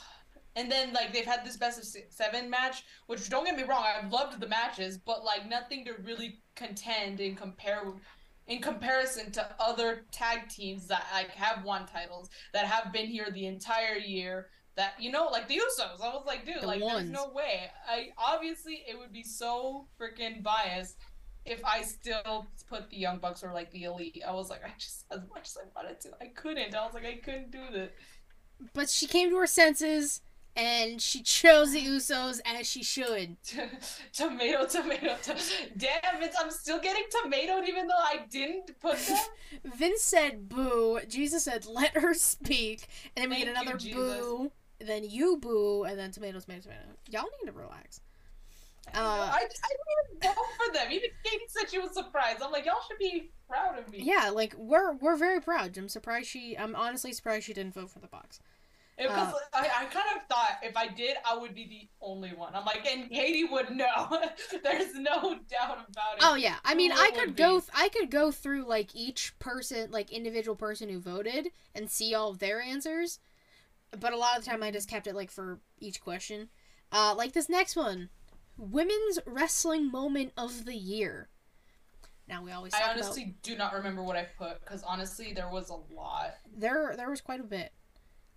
And then like they've had this best of seven match, which don't get me wrong, I've loved the matches, but like nothing to really contend and compare in comparison to other tag teams that like have won titles that have been here the entire year that you know like the usos i was like dude The like ones. there's no way i obviously it would be so freaking biased if i still put the young bucks or like the elite i was like i just as much as i wanted to i couldn't i was like i couldn't do this but she came to her senses and she chose the Usos as she should. tomato tomato to- damn it i'm still getting tomatoed even though i didn't put them Vince said boo. Jesus said let her speak. And then we get Thank you, another Jesus. boo. Then you boo. And then tomato, tomato, tomato. Y'all need to relax. Uh, I, I didn't even vote for them. Even Katie said she was surprised. I'm like, y'all should be proud of me. Yeah, like we're we're very proud. I'm surprised she. I'm honestly surprised she didn't vote for the box. Because Uh, I, I kind of thought if I did, I would be the only one. I'm like, and Katie would know. There's no doubt about it. Oh yeah, I mean, Who I could go. Th- I could go through like each person, like individual person who voted, and see all of their answers. But a lot of the time, I just kept it like for each question. Uh, like this next one, women's wrestling moment of the year. Now we always I about honestly do not remember what I put because honestly, there was a lot. there. There was quite a bit.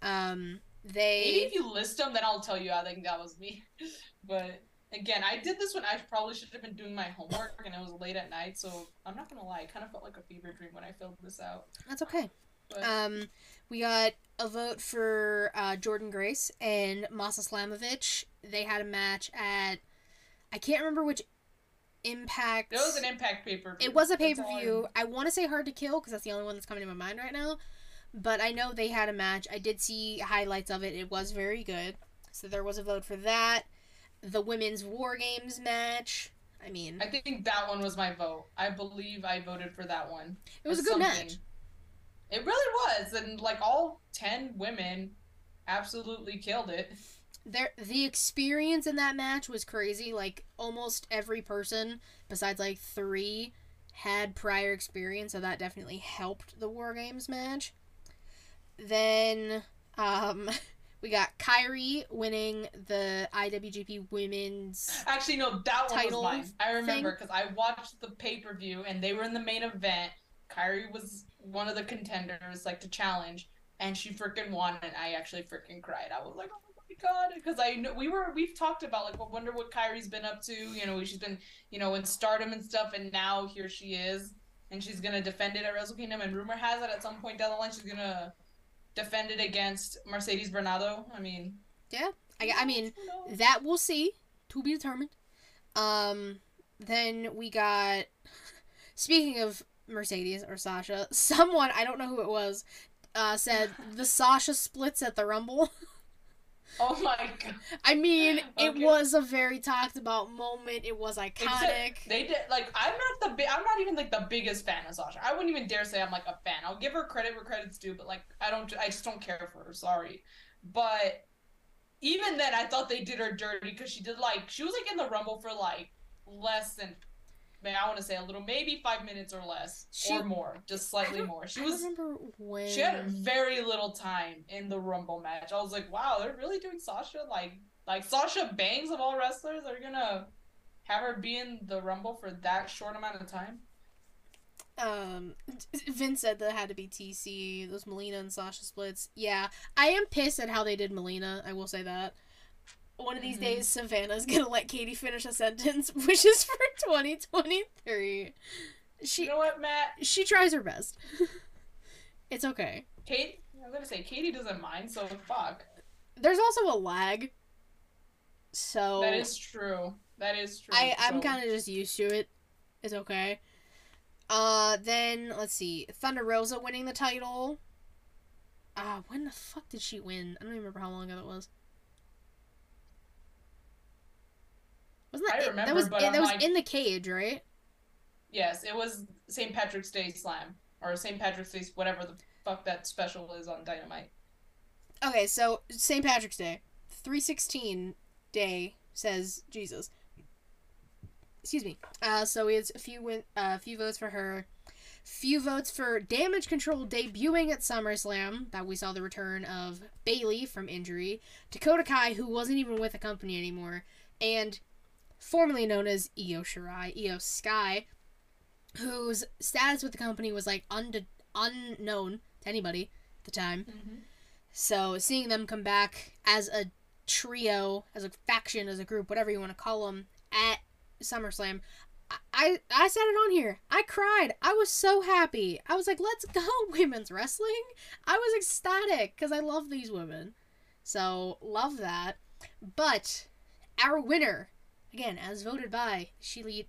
Um, they. Maybe if you list them, then I'll tell you. I think that was me. But again, I did this when I probably should have been doing my homework, and it was late at night. So I'm not gonna lie, it kind of felt like a fever dream when I filled this out. that's okay. Um, we got a vote for uh, Jordynne Grace and Masha Slamovich. They had a match at I can't remember which Impact. It was an Impact pay per view. It was a pay per view. I want to say Hard to Kill because that's the only one that's coming to my mind right now. But I know they had a match. I did see highlights of it. It was very good. So there was a vote for that. The women's War Games match. I mean, I think that one was my vote. I believe I voted for that one. it was a good something. match. It really was, and like all ten women absolutely killed it. There, the experience in that match was crazy. Like almost every person, besides like three, had prior experience, so that definitely helped the War Games match. Then, um, we got Kairi winning the IWGP Women's. Actually, no, that one Title was mine. I remember because I watched the pay per view and they were in the main event. Kairi was one of the contenders, like to challenge, and she freaking won, and I actually freaking cried. I was like, oh my god, because I know we were we've talked about like, I wonder what Kairi's been up to. You know, she's been you know in Stardom and stuff, and now here she is, and she's gonna defend it at Wrestle Kingdom. And rumor has it at some point down the line she's gonna defend it against Mercedes Varnado. I mean, yeah, I, I mean, knows? that we'll see. To be determined. Um, then we got. Speaking of Mercedes or Sasha, someone I don't know who it was, uh, said the Sasha splits at the Rumble. oh my god. I mean, it was a very talked about moment. It was iconic. Except they did like I'm not the big I'm not even like the biggest fan of Sasha. I wouldn't even dare say I'm like a fan. I'll give her credit where credit's due, but like I don't I just don't care for her. Sorry, but even then I thought they did her dirty because she did like she was like in the rumble for like less than. I want to say a little, maybe five minutes or less, She- or more, just slightly more. She I was remember when she had very little time in the Rumble match. I was like, wow, they're really doing Sasha like like Sasha Banks of all wrestlers. They're gonna have her be in the Rumble for that short amount of time. um Vince said that had to be TC. Those Melina and Sasha splits. Yeah, I am pissed at how they did Melina. I will say that. One of these Mhm. days, Savannah's gonna let Katie finish a sentence, which is for 2023. She you know what, Matt? she tries her best. it's okay. Kate, I'm gonna say Katie doesn't mind, so fuck. There's also a lag, so That is true. That is true. I I'm so- kind of just used to it. It's okay. Uh, then let's see, Thunder Rosa winning the title. Ah, when the fuck did she win? I don't even remember how long ago that was. Wasn't that I remember, that was but it- I'm that was like- in the cage, right? Yes, it was St. Patrick's Day Slam or St. Patrick's Day, whatever the fuck that special is on Dynamite. Okay, so St. Patrick's Day, three sixteen day says Jesus. Excuse me. Uh, so it's a few win, uh, few votes for her, few votes for Damage Control debuting at SummerSlam. That we saw the return of Bayley from injury, Dakota Kai, who wasn't even with the company anymore, and formerly known as Io Shirai, Iyo Sky, whose status with the company was like unde- unknown to anybody at the time. Mm-hmm. So seeing them come back as a trio, as a faction, as a group, whatever you want to call them, at SummerSlam, I, I I said it on here. I cried. I was so happy. I was like, "Let's go, women's wrestling!" I was ecstatic because I love these women. So love that. But our winner, again, as voted by she lead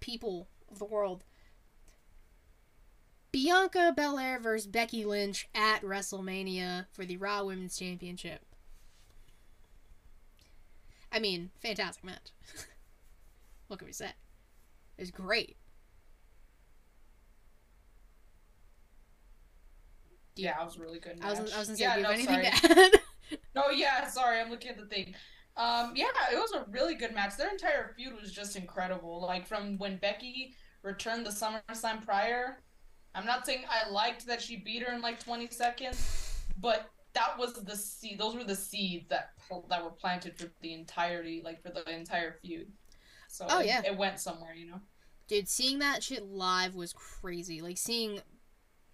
people of the world, Bianca Belair versus Becky Lynch at WrestleMania for the Raw Women's Championship. I mean, fantastic match. what can we say? It was great. You- Yeah, it was really good. Match. I was, I was gonna say, yeah, do you no, have anything sorry. to add? No, yeah, sorry, I'm looking at the thing. Um, yeah, it was a really good match. Their entire feud was just incredible. Like from when Becky returned the SummerSlam prior. I'm not saying I liked that she beat her in like 20 seconds, but that was the seed. Those were the seeds that that were planted for the entirety, like for the entire feud. So Oh, it, yeah. it went somewhere, you know. Dude, seeing that shit live was crazy. Like seeing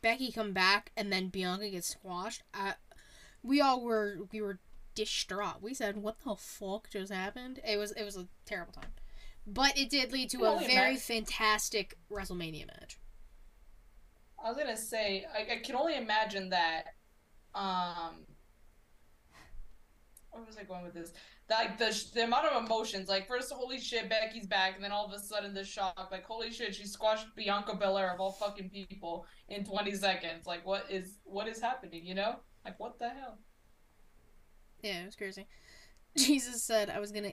Becky come back and then Bianca get squashed. I, we all were we were distraught. We said, "What the fuck just happened?" It was it was a terrible time, but it did lead to a very mac- fantastic WrestleMania match. I was gonna say I, I can only imagine that. Um, where was I going with this? like the the amount of emotions. Like first, holy shit, Becky's back, and then all of a sudden the shock. Like holy shit, she squashed Bianca Belair of all fucking people in 20 seconds. Like what is what is happening? You know, like what the hell? Yeah, it was crazy. Jesus said I was gonna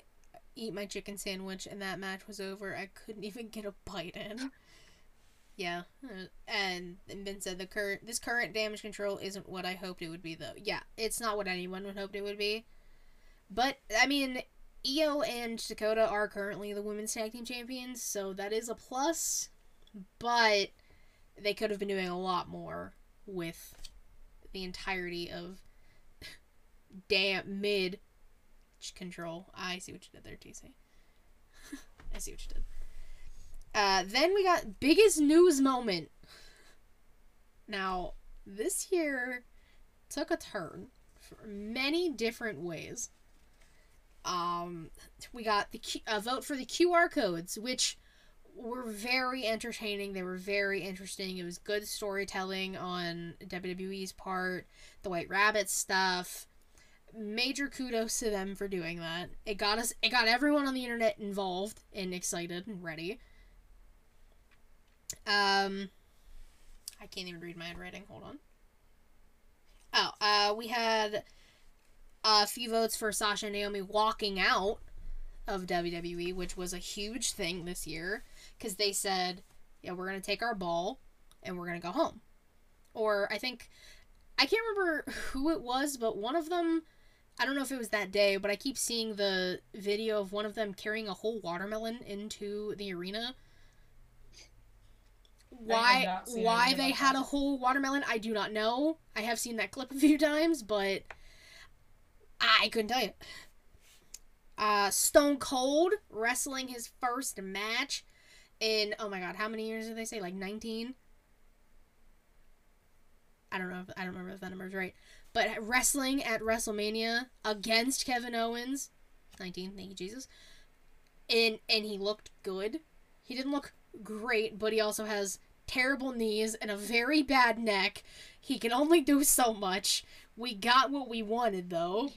eat my chicken sandwich, and that match was over. I couldn't even get a bite in. Yeah, uh, and Vince said the current this current damage control isn't what I hoped it would be though. Yeah, it's not what anyone would hoped it would be. But I mean, Io and Dakota are currently the women's tag team champions, so that is a plus. But they could have been doing a lot more with the entirety of damn mid control. I see what you did there, TC. I see what you did. Uh, then we got biggest news moment. Now, this year took a turn for many different ways. Um, we got the Q- uh, vote for the QR codes, which were very entertaining. They were very interesting. It was good storytelling on WWE's part. The White Rabbit stuff. Major kudos to them for doing that. It got us. It got everyone on the internet involved and excited and ready. Um, I can't even read my handwriting. Hold on. Oh, uh, we had a few votes for Sasha and Naomi walking out of WWE, which was a huge thing this year because they said, "Yeah, we're gonna take our ball and we're gonna go home." Or I think I can't remember who it was, but one of them. I don't know if it was that day, but I keep seeing the video of one of them carrying a whole watermelon into the arena why why they had a whole watermelon, I do not know. I have seen that clip a few times, but I couldn't tell you. Uh, Stone Cold wrestling his first match in oh my god, how many years did they say? Like nineteen. I don't know. If, I don't remember if that number is right, but wrestling at WrestleMania against Kevin Owens, nineteen. Thank you, Jesus. And and he looked good. He didn't look great, but he also has terrible knees and a very bad neck. He can only do so much. We got what we wanted, though.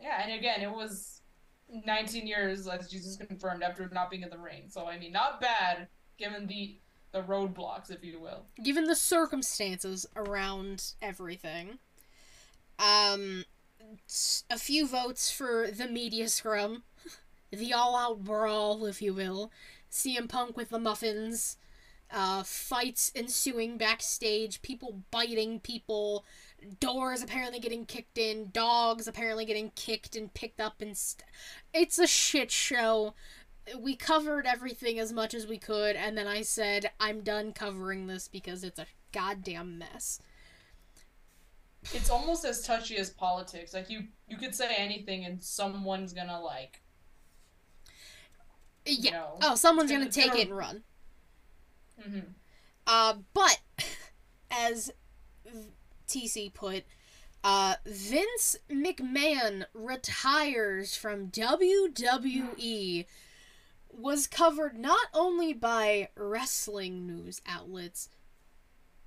Yeah, and again, it was 19 years, as Jesus confirmed, after not being in the ring. So I mean, not bad given the the roadblocks, if you will. Given the circumstances around everything. Um, a few votes for the media scrum, the all-out brawl, if you will. CM Punk with the muffins, uh, fights ensuing backstage, people biting people, doors apparently getting kicked in, dogs apparently getting kicked and picked up and st- it's a shit show. We covered everything as much as we could and then I said I'm done covering this because it's a goddamn mess. It's almost as touchy as politics. Like you you could say anything and someone's to like yeah. You know, oh, someone's gonna, gonna take gonna... it and run. Mm-hmm. Uh, but as TC put, uh, Vince McMahon retires from WWE was covered not only by wrestling news outlets,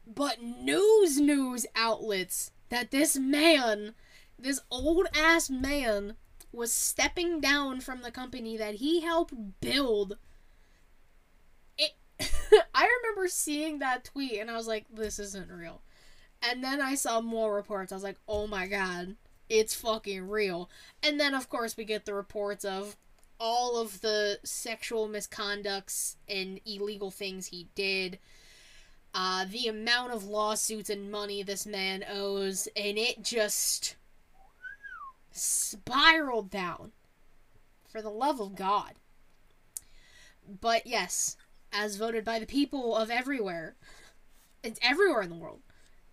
but news news outlets that this man, this old ass man, was stepping down from the company that he helped build. It I remember seeing that tweet and I was like, this isn't real. And then I saw more reports. I was like, oh my god, it's fucking real. And then, of course, we get the reports of all of the sexual misconducts and illegal things he did. Uh, the amount of lawsuits and money this man owes, and it just spiraled down. For the love of God. But yes, as voted by the people of everywhere, it's everywhere in the world.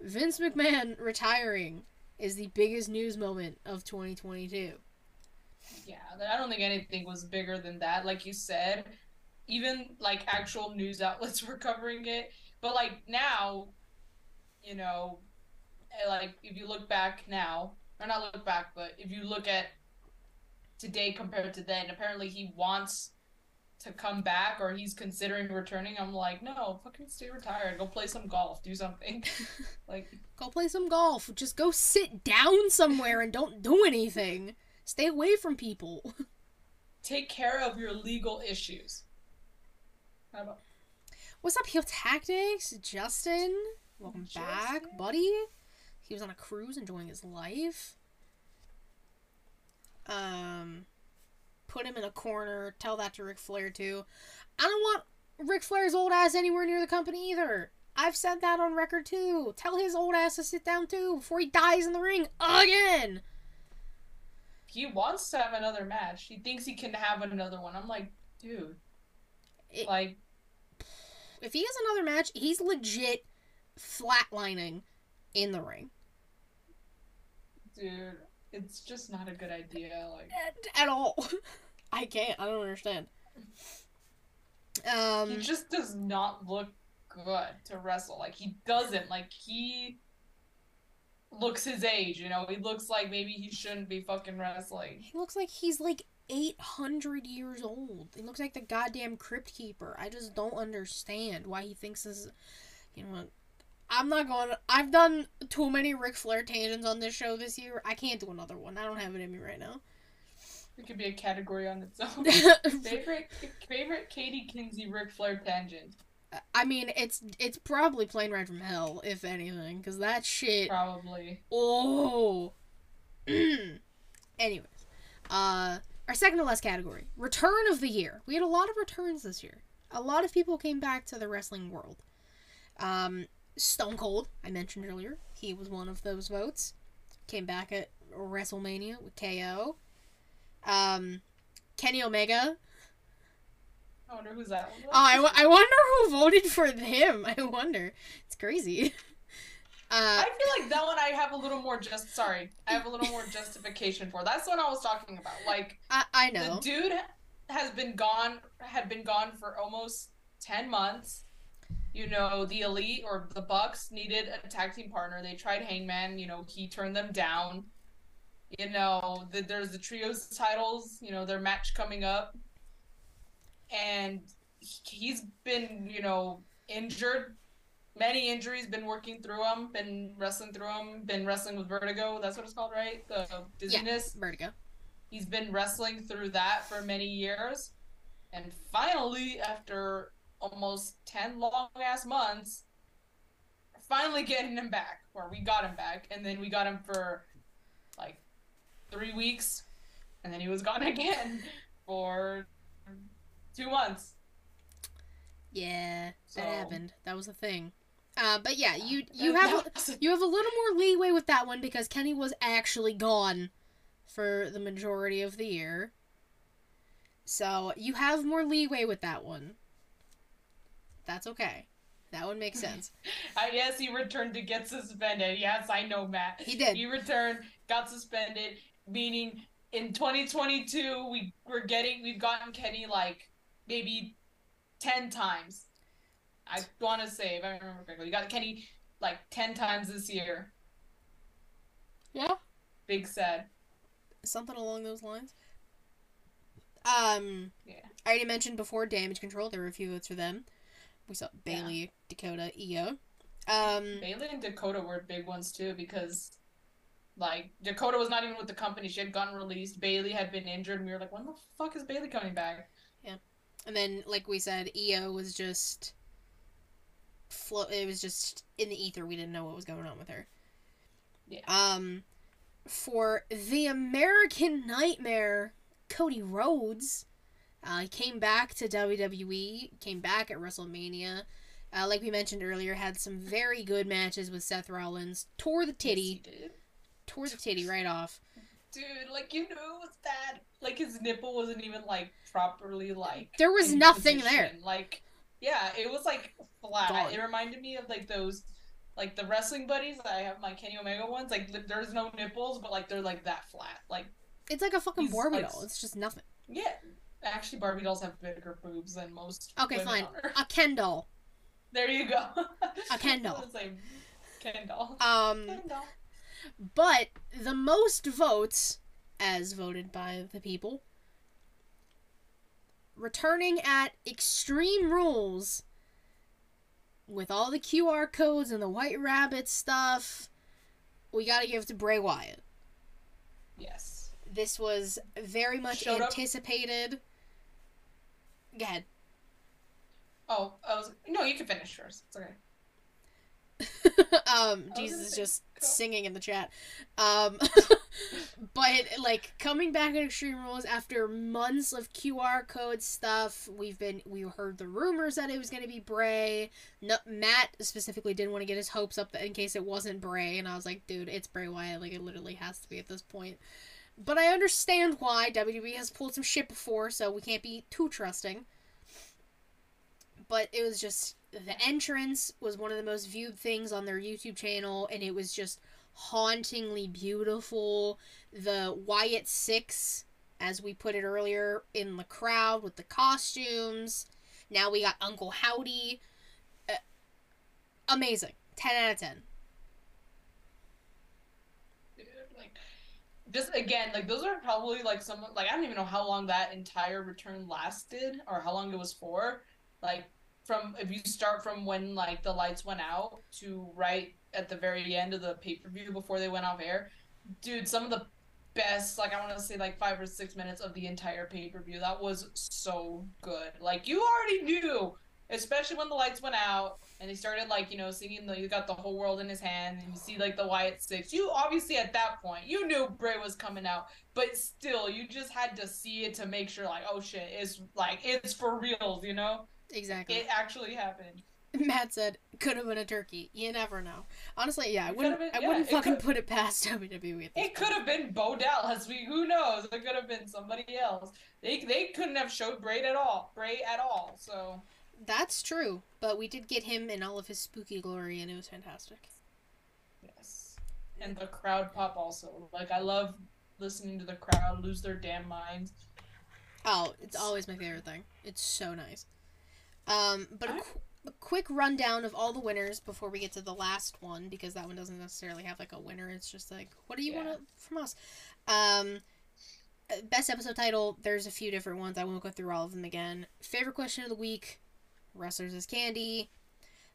Vince McMahon retiring is the biggest news moment of 2022. Yeah, I don't think anything was bigger than that. Like you said, even like actual news outlets were covering it. But like now, you know, eh, like if you look back now, or not look back, but if you look at today compared to then, apparently he wants to come back or he's considering returning. I'm like, no, fucking stay retired. Go play some golf. Do something. like, go play some golf. Just go sit down somewhere and don't do anything. Stay away from people. Take care of your legal issues. How about What's up, Heel Tactics? Justin, welcome back, buddy. He was on a cruise enjoying his life. Um, put him in a corner. Tell that to Ric Flair too. I don't want Ric Flair's old ass anywhere near the company either. I've said that on record too. Tell his old ass to sit down too before he dies in the ring again. he wants to have another match. He thinks he can have another one. I'm like, dude. It- like If he has another match, he's legit flatlining in the ring dude, it's just not a good idea. Like at, at all. I can't. I don't understand. Um. he just does not look good to wrestle. Like he doesn't. Like he looks his age, you know. He looks like maybe he shouldn't be fucking wrestling. He looks like he's like 800 years old. He looks like the goddamn crypt keeper. I just don't understand why he thinks this is. You know what? I'm not going to. I've done too many Ric Flair tangents on this show this year. I can't do another one. I don't have it in me right now. It could be a category on its own. favorite favorite Katie Kinsey Ric Flair tangent. I mean, it's it's probably Plane Ride from Hell, if anything, because that shit. Probably. Oh. Anyways, uh, our second to last category, return of the year. We had a lot of returns this year. A lot of people came back to the wrestling world. Um, Stone Cold, I mentioned earlier, he was one of those votes. Came back at WrestleMania with KO. Um, Kenny Omega. I wonder who's that one. Oh, I, w- I wonder who voted for him. I wonder. It's crazy. Uh, I feel like that one I have a little more just sorry. I have a little more justification for. That's what I was talking about. Like I, I know. the dude has been gone had been gone for almost 10 months. You know, the elite or the Bucks needed a tag team partner. They tried Hangman, you know, he turned them down. You know, the, there's the trios titles, you know, their match coming up. And he's been, you know, injured many injuries, been working through them, been wrestling through them, been wrestling with vertigo. That's what it's called, right? The dizziness. Yeah, Vertigo. He's been wrestling through that for many years. And finally, after almost 10 long ass months, finally getting him back, or we got him back. And then we got him for like three weeks. And then he was gone again for two months. Yeah, So- that happened. That was a thing. Uh, but yeah, you you have that you have a little more leeway with that one because Kenny was actually gone for the majority of the year. So you have more leeway with that one. That's okay. That one makes sense. I guess he returned to get suspended. Yes, I know, Matt. He did. He returned, got suspended, meaning in 2022 we we're getting we've gotten Kenny like maybe 10 times. I want to say if I remember correctly, we got Kenny like 10 times this year. Yeah. Big sad. Something along those lines. Um, Yeah. I already mentioned before Damage Control. There were a few votes for them. We saw Bayley, Dakota, Io. Um, Bayley and Dakota were big ones too because like Dakota was not even with the company. She had gotten released. Bayley had been injured and we were like, when the fuck is Bayley coming back? Yeah. And then, like we said, Io was just flo- It was just in the ether. We didn't know what was going on with her. Yeah. Um, for the American Nightmare, Cody Rhodes, uh, he came back to WWE. Came back at WrestleMania. Uh, like we mentioned earlier, had some very good matches with Seth Rollins. Tore the Yes, he titty, did. tore the titty right off. Dude, like you knew it was bad. Like his nipple wasn't even like properly like. There was in nothing there. Like, yeah, it was like flat. Gone. It reminded me of like those, like the wrestling buddies. that I have my Kenny Omega ones. Like there's no nipples, but like they're like that flat. Like It's like a fucking Barbie like, doll. It's just nothing. yeah, actually Barbie dolls have bigger boobs than most. Okay, fine. A Ken doll. There you go. A Ken doll. Like Ken doll. Um, Ken doll. but the most votes, as voted by the people, returning at Extreme Rules with all the QR codes and the White Rabbit stuff, we gotta give it to Bray Wyatt. Yes. This was very much Showed up. anticipated. Go ahead. Oh, I was no. You can finish first. It's okay. um, Jesus is just. Singing in the chat. Um, but like coming back at Extreme Rules after months of QR code stuff, we've been we heard the rumors that it was going to be Bray. No, Matt specifically didn't want to get his hopes up in case it wasn't Bray, and I was like, dude, it's Bray Wyatt. Like it literally has to be at this point. But I understand why WWE has pulled some shit before, so we can't be too trusting. But it was just the entrance was one of the most viewed things on their YouTube channel, and it was just hauntingly beautiful. The Wyatt Six, as we put it earlier, in the crowd with the costumes. Now we got Uncle Howdy. Uh, amazing. 10 out of 10. Dude, like just again like those are probably like some like i don't even know how long that entire return lasted or how long it was for like from if you start from when like the lights went out to right at the very end of the pay-per-view before they went off air dude some of the best like i want to say like five or six minutes of the entire pay-per-view. That was so good. Like you already knew especially when the lights went out and he started like you know singing the you got the whole world in his hand and you see like the Wyatt six. You obviously at that point you knew Bray was coming out but still you just had to see it to make sure like oh shit it's like it's for reals you know Exactly. it actually happened Matt said, could have been a turkey. You never know. Honestly, yeah, I wouldn't, been- I yeah, wouldn't fucking put it past WWE at it could have been Bo Dallas we who knows it could have been somebody else they they couldn't have showed Bray at all Bray at all so That's true, but we did get him in all of his spooky glory, and it was fantastic. yes and the crowd pop also like I love listening to the crowd lose their damn minds Oh, it's always my favorite thing. It's so nice. Um, but a, qu- a quick rundown of all the winners before we get to the last one, because that one doesn't necessarily have like a winner. It's just like, what do you Yeah. want from us? Um, uh, best episode title. There's a few different ones. I won't go through all of them again. Favorite question of the week. Wrestlers is candy.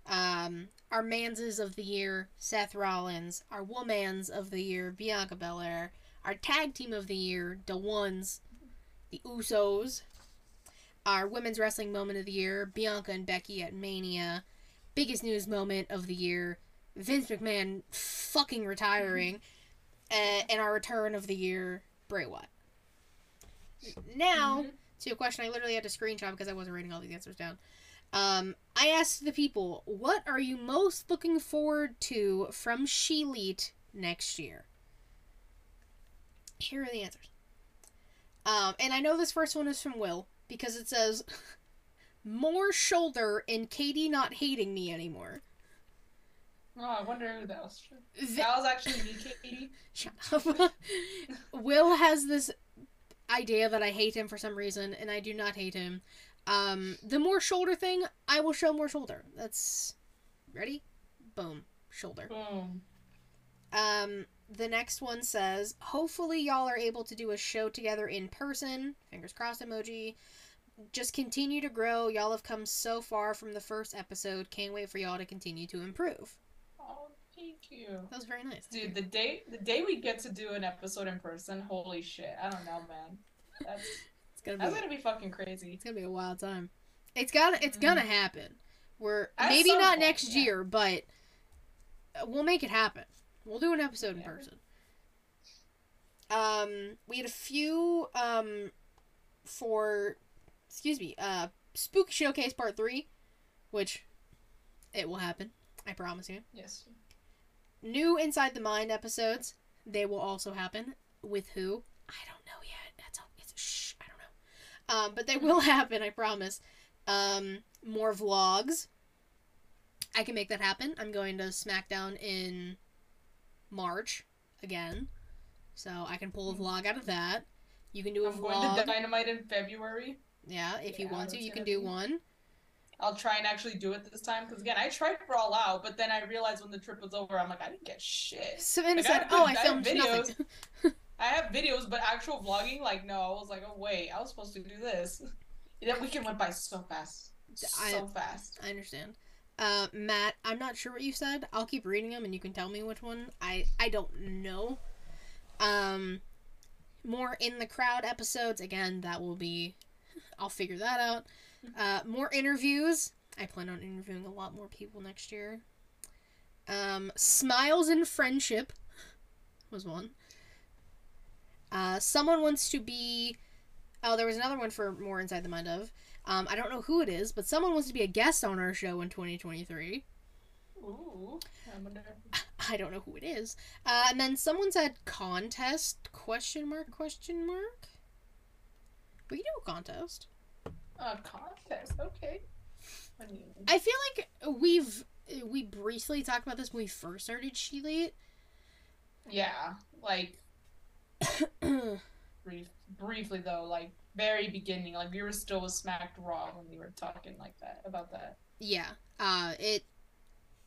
Um, our manses of the year, Seth Rollins. Our womans of the year, Bianca Belair. Our tag team of the year, the ones, the Usos. Our women's wrestling moment of the year, Bianca and Becky at Mania. Biggest news moment of the year, Vince McMahon fucking retiring. uh, and our return of the year, Bray Wyatt. Now, Mhm. to a question I literally had to screenshot because I wasn't writing all these answers down. Um, I asked the people, what are you most looking forward to from Sheelite next year? Here are the answers. Um, and I know this first one is from Will because it says, more shoulder and Katie not hating me anymore. Oh, I wonder who that was. That was actually me, Katie. Shut up. Will has this idea that I hate him for some reason, and I do not hate him. Um, the more shoulder thing, I will show more shoulder. That's ready. Boom, shoulder. Boom. Um, the next one says, hopefully y'all are able to do a show together in person. Fingers crossed emoji. Just continue to grow. Y'all have come so far from the first episode. Can't wait for y'all to continue to improve. Oh, thank you. That was very nice. Dude, the day the day we get to do an episode in person, holy shit! I don't know, man. That's It's gonna be that's gonna be fucking crazy. It's gonna be a wild time. It's gonna it's gonna happen. We're At maybe not point, next yeah. year, but we'll make it happen. We'll do an episode in person. Um, we had a few um for excuse me uh Spooky Showcase Part Three, which it will happen. I promise you. Yes. New Inside the Mind episodes. They will also happen. With who? I don't know yet. That's all. It's shh. I don't know. Um, but they will happen. I promise. Um, more vlogs. I can make that happen. I'm going to SmackDown in March again, so I can pull a vlog out of that. You can do a I'm going to Dynamite in February. Yeah, if you want to, you can do be- one. I'll try and actually do it this time because again, I tried for all out, but then I realized when the trip was over, I'm like, I didn't get shit. Savannah Like, I said, "Oh, I vid- I have filmed nothing." I have videos, but actual vlogging, like, no. I was like, oh wait, I was supposed to do this. That weekend went by so fast, so I- fast. I understand. Uh, Matt, I'm not sure what you said. I'll keep reading them, and you can tell me which one. I I don't know. Um, more in the crowd episodes. Again, that will be. I'll figure that out. Uh, more interviews. I plan on interviewing a lot more people next year. Um, smiles and friendship was one. Uh, someone wants to be. Oh, there was another one for more inside the mind of. Um, I don't know who it is, but someone wants to be a guest on our show in 2023. Ooh, I wonder. I don't know who it is. Uh, and then someone said contest question mark question mark. We can do a contest. A contest, okay. I mean, I feel like we've we briefly talked about this when we first started Sheelate. yeah, like brief, briefly though, like very beginning, like we were still Smacked Raw when we were talking like that about that. yeah. Uh, it,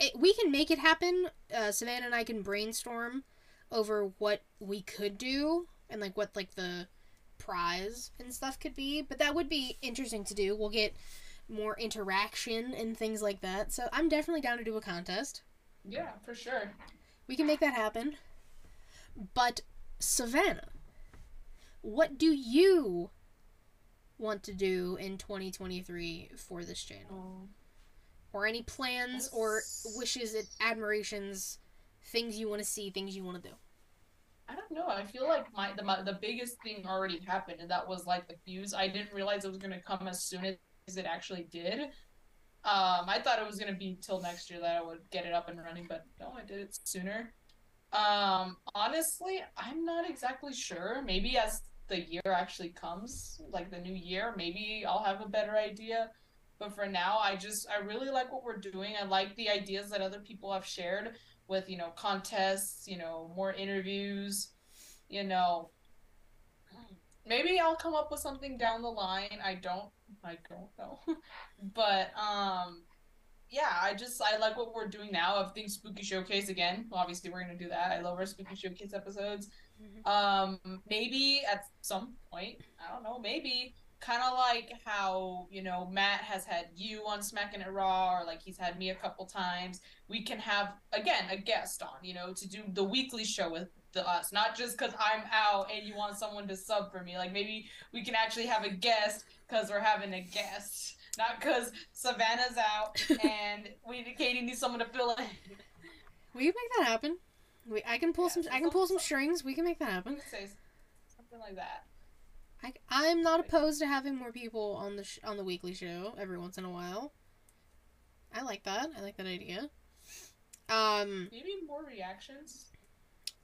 it we can make it happen. Uh, Savannah and I can brainstorm over what we could do and like what like the prize and stuff could be. But that would be interesting to do. We'll get more interaction and things like that. So I'm definitely down to do a contest. Yeah, for sure. We can make that happen. But Savannah, what do you want to do in 2023 for this channel? Um, Or any plans or wishes admirations, things you want to see, things you want to do? I don't know. I feel like my the my, the biggest thing already happened, and that was like the fuse. I didn't realize it was gonna come as soon as it actually did. Um, I thought it was gonna be till next year that I would get it up and running, but no, I did it sooner. Um, honestly, I'm not exactly sure. Maybe as the year actually comes, like the new year, maybe I'll have a better idea. But for now, I just I really like what we're doing. I like the ideas that other people have shared with you know contests, you know more interviews, you know. Maybe I'll come up with something down the line. I don't I don't know. but um yeah, I just I like what we're doing now. I think Spooky Showcase again. Obviously, we're gonna do that. I love our Spooky Showcase episodes. Um, maybe at some point, I don't know, maybe kind of like how you know Matt has had you on Smacking It Raw, or like he's had me a couple times. We can have again a guest on, you know, to do the weekly show with the us, not just because I'm out and you want someone to sub for me. Like maybe we can actually have a guest because we're having a guest, not because Savannah's out and we Katie needs someone to fill in. We can make that happen. We, I can pull Yeah, some. I can pull some some- strings. We can make that happen. say something like that. I, I'm not opposed to having more people on the sh- on the weekly show every once in a while. I like that. I like that idea. Um. Maybe more reactions.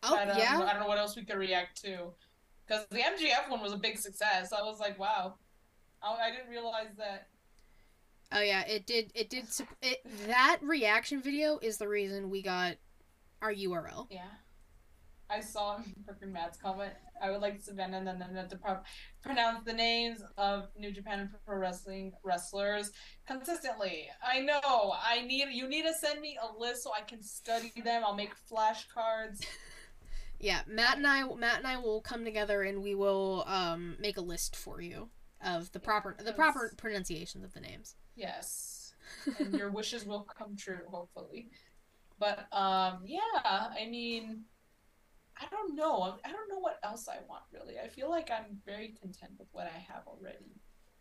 Oh I don't, yeah. I don't know what else we could react to. Because the MJF one was a big success. I was like, wow. I, I didn't realize that. Oh yeah. It did. It did. It that reaction video is the reason we got our URL. Yeah. I saw in Matt's comment. I would like Savannah and then then to pro- pronounce the names of New Japan and Pro Wrestling wrestlers consistently. I know. I need you need to send me a list so I can study them. I'll make flashcards. Yeah. Matt and I. Matt and I will come together and we will um make a list for you of the proper the proper pronunciations of the names. Yes. and your wishes will come true, hopefully. But um, yeah, I mean, I don't know. I don't know what else I want really. I feel like I'm very content with what I have already.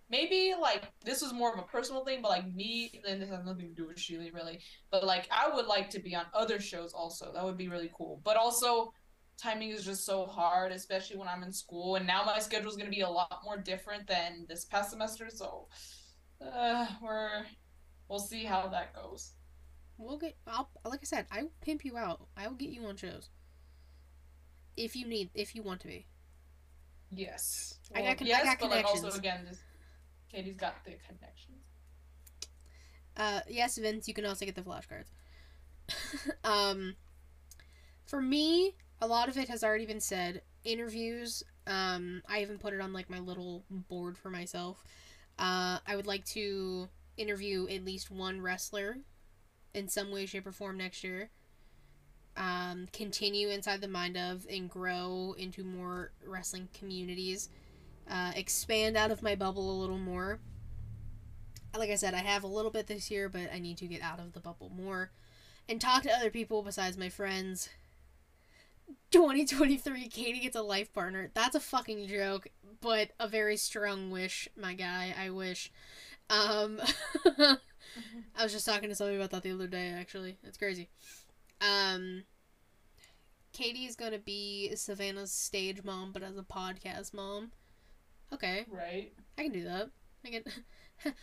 Maybe like this was more of a personal thing, but like me, and this has nothing to do with Sheely really. But like I would like to be on other shows also. That would be really cool. But also, timing is just so hard, especially when I'm in school. And now my schedule is gonna be a lot more different than this past semester. So, uh, we're we'll see how that goes. We'll get. I'll like I said. I will pimp you out. I will get you on shows. If you need, if you want to be. Yes. I got Well, con- I yes, got but like also again, just Katie's got the connections. Uh, yes, Vince. You can also get the flashcards. um, for me, a lot of it has already been said. Interviews. Um, I even put it on like my little board for myself. Uh, I would like to interview at least one wrestler in some way, shape, or form next year. Um, continue inside the mind of and grow into more wrestling communities. Uh, expand out of my bubble a little more. Like I said, I have a little bit this year, but I need to get out of the bubble more and talk to other people besides my friends. 2023, Katie gets a life partner. That's a fucking joke, but a very strong wish, my guy. I wish. Um, I was just talking to somebody about that the other day. Actually, it's crazy. Um, Katie is gonna be Savannah's stage mom, but as a podcast mom. Okay, Right. I can do that. I can.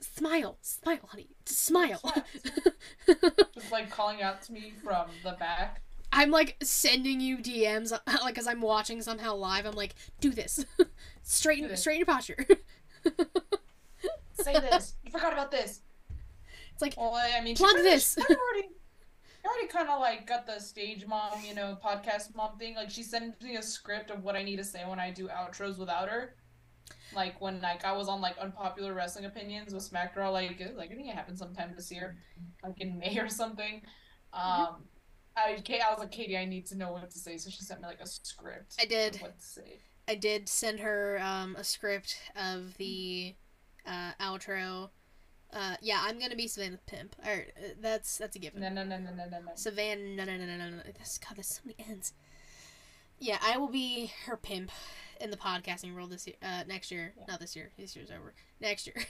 smile, smile, honey, Just smile. Just like calling out to me from the back. I'm like sending you DMs, like as I'm watching somehow live. I'm like, do this, straighten, Do this. straighten your posture. Say this. You forgot about this. It's like, Well, I mean, Plug this. already, she already kind of like got the stage mom, you know, podcast mom thing. Like she sent me a script of what I need to say when I do outros without her. Like when like I was on like unpopular wrestling opinions with SmackDown, like like I think it happened sometime this year, like in May or something. Mm-hmm. Um, I I was like Katie, I need to know what to say, so she sent me like a script. I did. of What to say? I did send her um, a script of the uh, outro. Uh, yeah, I'm gonna be Savannah Pimp. All right, uh, that's that's a given. No, no, no, no, no, no, no. Savannah, no, no, no, no, no, no. This, God, there's so many ends. Yeah, I will be her pimp in the podcasting world this year. Uh, next year, Yeah. not this year. This year's over. Next year.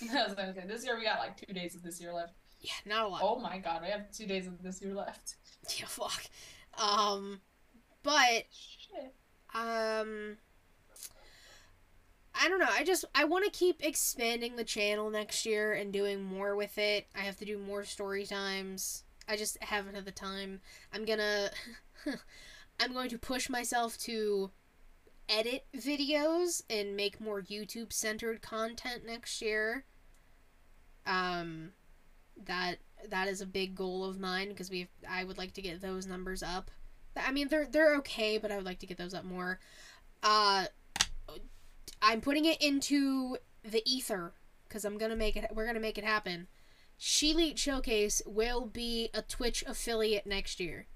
I was gonna say, this year we got like two days of this year left. yeah, not a lot. Oh my god, we have two days of this year left. Yeah, fuck. Um, but Shit. um, I don't know. I just I want to keep expanding the channel next year and doing more with it. I have to do more story times. I just haven't had the time. I'm gonna I'm going to push myself to edit videos and make more YouTube centered content next year. Um that that is a big goal of mine because we I would like to get those numbers up. I mean they're they're okay, but I would like to get those up more. Uh I'm putting it into the ether because I'm gonna make it. We're gonna make it happen. Sheelite Showcase will be a Twitch affiliate next year.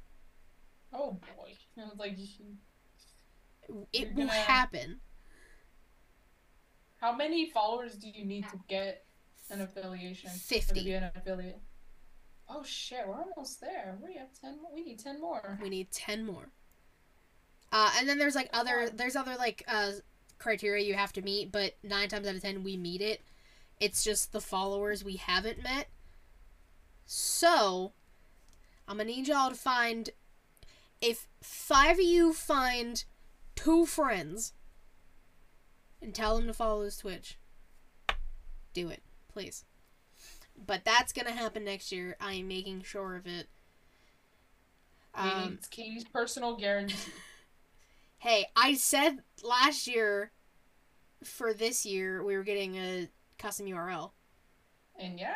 Oh boy. I was like, It will gonna- happen. how many followers do you need to get an affiliation? Or to be an affiliate. Oh shit, we're almost there. We have ten. More. We need ten more. We need ten more. Uh, and then there's like other there's other like uh criteria you have to meet, but nine times out of ten we meet it. It's just the followers we haven't met. So I'm gonna need y'all to find if five of you find two friends and tell them to follow this Twitch. Do it, please. But that's gonna happen next year. I am making sure of it. Um, Katie's personal guarantee. Hey, I said last year for this year we were getting a custom URL. and yeah,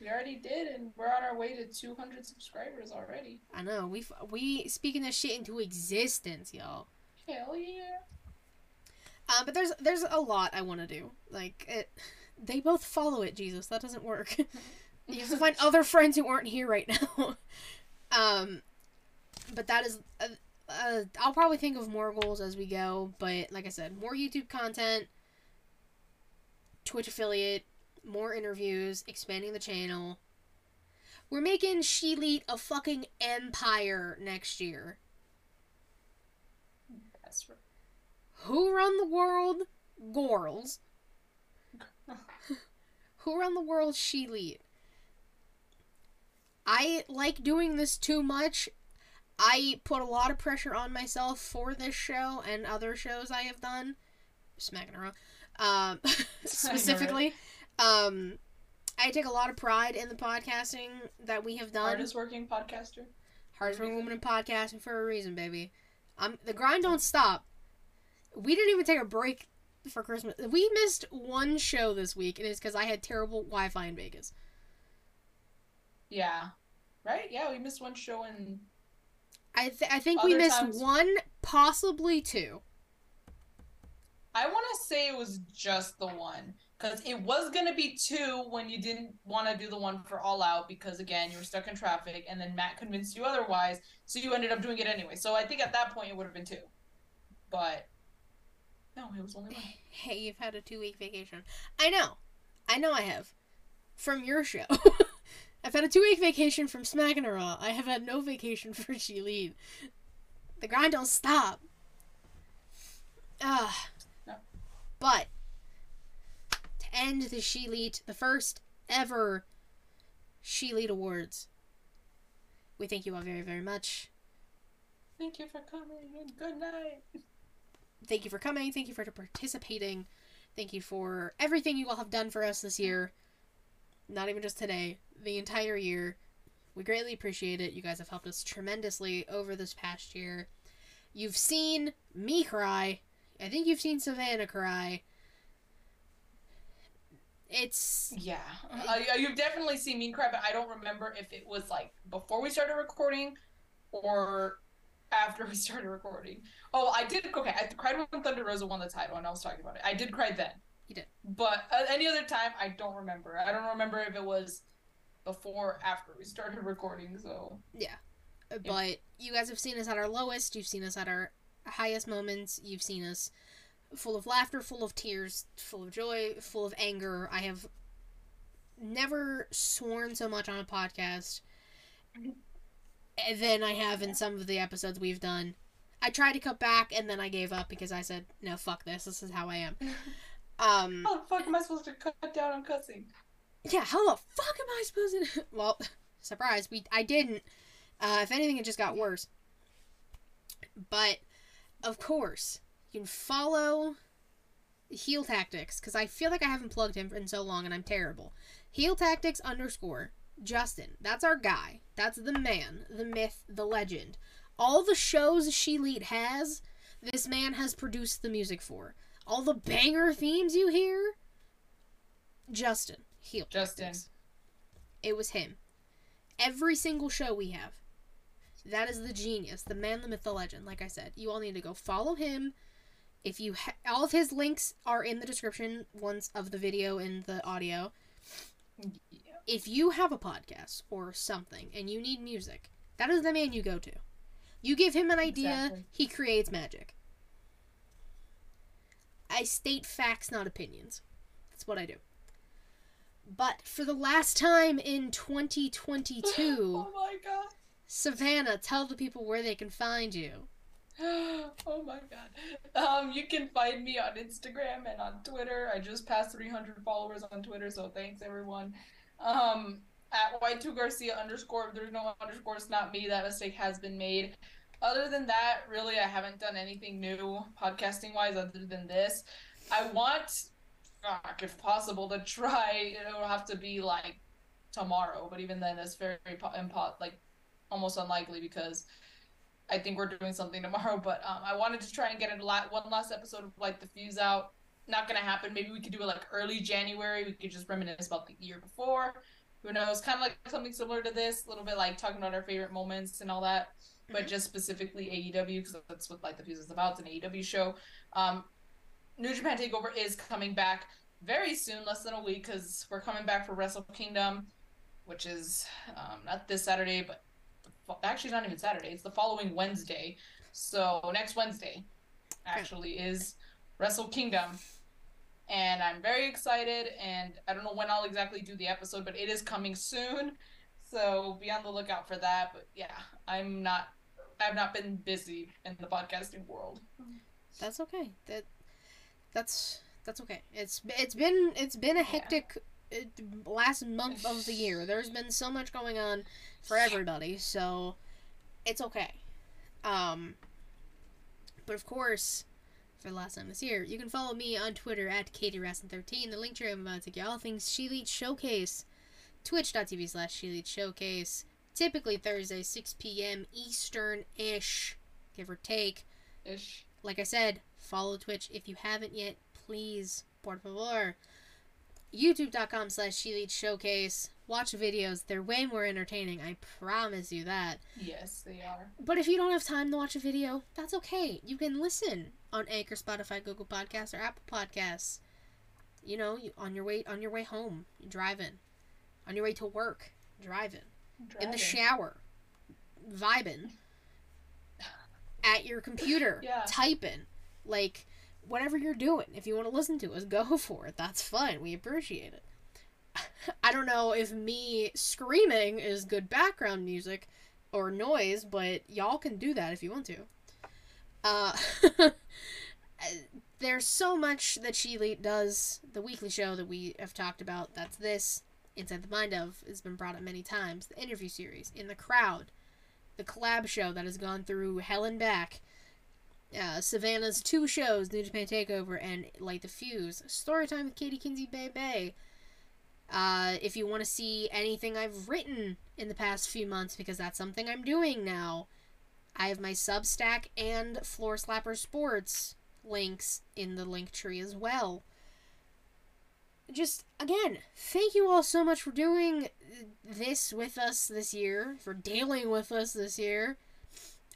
we already did, and we're on our way to 200 subscribers already. I know we we speaking this shit into existence, y'all. Hell yeah. Uh, but there's there's a lot I want to do. Like it, they both follow it. Jesus, that doesn't work. you have to find other friends who aren't here right now. um, but that is. Uh, uh, I'll probably think of more goals as we go. But like I said, more YouTube content, Twitch affiliate, more interviews, expanding the channel. We're making Sheelite a fucking empire next year. That's right. Who run the world? Gorls. Who run the world? Sheelite. I like doing this too much. I put a lot of pressure on myself for this show and other shows I have done. Smacking around. Um, specifically, um, I take a lot of pride in the podcasting that we have done. Hardest working podcaster. Hardest working woman in podcasting for a reason, baby. Um, the grind don't stop. We didn't even take a break for Christmas. We missed one show this week, and it's because I had terrible Wi-Fi in Vegas. Yeah. Right? Yeah, we missed one show in. I th- I think we missed times- one, possibly two. I want to say it was just the one. Because it was going to be two when you didn't want to do the one for All Out because, again, you were stuck in traffic and then Matt convinced you otherwise. So you ended up doing it anyway. So I think at that point it would have been two. But. No, it was only one. Hey, you've had a two-week vacation. I know, I know, I have. From your show, I've had a two week vacation from smacking her all. I have had no vacation for She Lead. The grind don't stop. Ah. No. But to end the She Lead, the first ever She Lead Awards, we thank you all very, very much. Thank you for coming and good night. Thank you for coming. Thank you for participating. Thank you for everything you all have done for us this year. Not even just today, the entire year. We greatly appreciate it. You guys have helped us tremendously over this past year. You've seen me cry. I think you've seen Savannah cry. It's Yeah, uh, you've definitely seen me cry, but I don't remember if it was like before we started recording or after we started recording. Oh, I did. Okay, I cried when Thunder Rosa won the title, and I was talking about it. I did cry then. You did. But uh, any other time, I don't remember. I don't remember if it was before after we started recording. So Yeah. But you guys have seen us at our lowest, you've seen us at our highest moments, you've seen us full of laughter, full of tears, full of joy, full of anger. I have never sworn so much on a podcast than I have in some of the episodes we've done. I tried to cut back and then I gave up because I said, no, fuck this. This is how I am. Um, how the fuck am I supposed to cut down on cussing? Yeah, how the fuck am I supposed to? Well, surprise, we I didn't. Uh, if anything, it just got worse. But of course, you can follow Heel Tactics because I feel like I haven't plugged him in so long, and I'm terrible. Heel Tactics underscore Justin. That's our guy. That's the man, the myth, the legend. All the shows She Lead has, this man has produced the music for. All the banger themes you hear, Justin. Heel Justin. Tactics. It was him. Every single show we have. That is the genius, the man, the myth, the legend. Like I said, you all need to go follow him. If you ha- all of his links are in the description once of the video and the audio. Yeah. If you have a podcast or something and you need music, that is the man you go to. You give him an idea, Exactly. he creates magic. I state facts, not opinions. That's what I do. But for the last time in 2022, oh my god. Savannah, tell the people where they can find you. oh my god. Um, you can find me on Instagram and on Twitter. I just passed 300 followers on Twitter, so thanks everyone. Um, at Y2 Garcia underscore. If there's no underscore, it's not me. That mistake has been made. Other than that, really, I haven't done anything new podcasting wise other than this. I want, fuck, if possible, to try. It'll have to be like tomorrow, but even then, it's very po- impo- like almost unlikely because I think we're doing something tomorrow, but um, I wanted to try and get a la- one last episode of like the fuse out. Not gonna happen. Maybe we could do it like early January. We could just reminisce about the year before. Who knows? Kind of like something similar to this, a little bit like talking about our favorite moments and all that, but Mhm. just specifically AEW because that's what like the fuse is about. It's an AEW show. Um, New Japan Takeover is coming back very soon, less than a week, because we're coming back for Wrestle Kingdom, which is um, not this Saturday, but actually not even Saturday. It's the following Wednesday. So next Wednesday actually is Wrestle Kingdom. And I'm very excited and I don't know when I'll exactly do the episode, but it is coming soon. So be on the lookout for that. But yeah, I'm not I've not been busy in the podcasting world. That's okay. That that's that's okay. It's it's been it's been a hectic uh, last month of the year. There's been so much going on for everybody, so it's okay. Um, but of course, for the last time this year, you can follow me on Twitter at KatieRasson13. The link to I'm about to take you all things She Lead Showcase. Twitch.tv slash She Lead Showcase. Typically Thursday, 6 p.m. Eastern ish, give or take Ish. like I said, follow Twitch if you haven't yet. Please, por favor. YouTube.com slash She Leads Showcase. Watch videos. They're way more entertaining. I promise you that. Yes, they are. But if you don't have time to watch a video, that's okay. You can listen on Anchor, Spotify, Google Podcasts, or Apple Podcasts. You know, you, on your way on your way home, driving. On your way to work, driving in the shower, vibing, at your computer, Yeah. typing, like whatever you're doing. If you want to listen to us, go for it. That's fine. We appreciate it. I don't know if me screaming is good background music or noise, but y'all can do that if you want to. Uh, there's so much that she does. The weekly show that we have talked about, that's this. Inside the Mind of has been brought up many times. The interview series, In the Crowd, the collab show that has gone through hell and back. Uh, Savannah's two shows, New Japan Takeover and Light the Fuse. Storytime with Katie Kinsey Bay Bay. Uh, if you want to see anything I've written in the past few months, because that's something I'm doing now, I have my Substack and Floor Slapper Sports links in the link tree as well. Just again, thank you all so much for doing this with us this year, for dealing with us this year.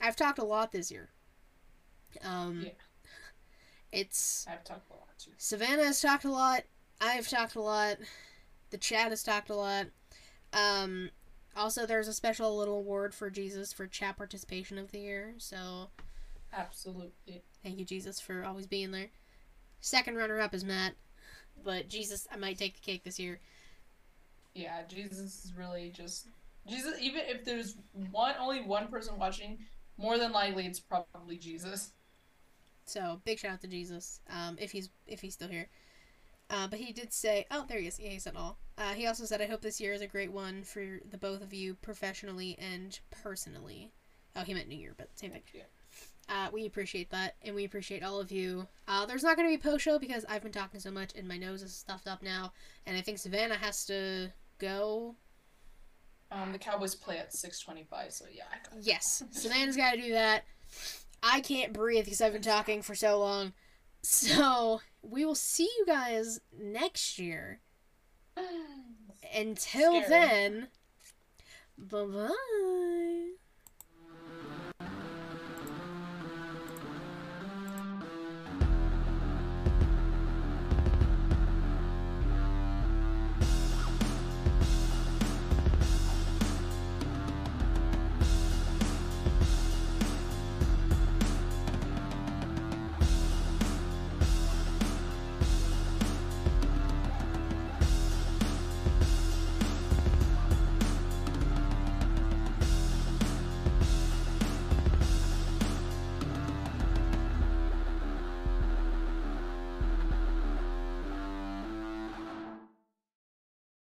I've talked a lot this year. Um, Yeah. It's I've talked a lot too. Savannah has talked a lot. I've talked a lot. The chat has talked a lot. Um, also, there's a special little award for Jesus for chat participation of the year. So Absolutely. thank you, Jesus, for always being there. Second runner up is Matt, but Jesus, I might take the cake this year. Yeah, Jesus is really just Jesus. Even if there's one, only one person watching, more than likely it's probably Jesus. So big shout out to Jesus, um, if he's if he's still here. Uh, but he did say, oh, there he is. Yeah, he said all. Uh, he also said, I hope this year is a great one for the both of you, professionally and personally. Oh, he meant New Year, but same thing. Yeah. Uh, we appreciate that, and we appreciate all of you. Uh, there's not going to be post show because I've been talking so much, and my nose is stuffed up now, and I think Savannah has to go. Um, the Cowboys play at six twenty-five, so yeah. I got Yes, Savannah's got to do that. I can't breathe because I've been talking for so long. So we will see you guys next year. Until Scary. then, bye bye.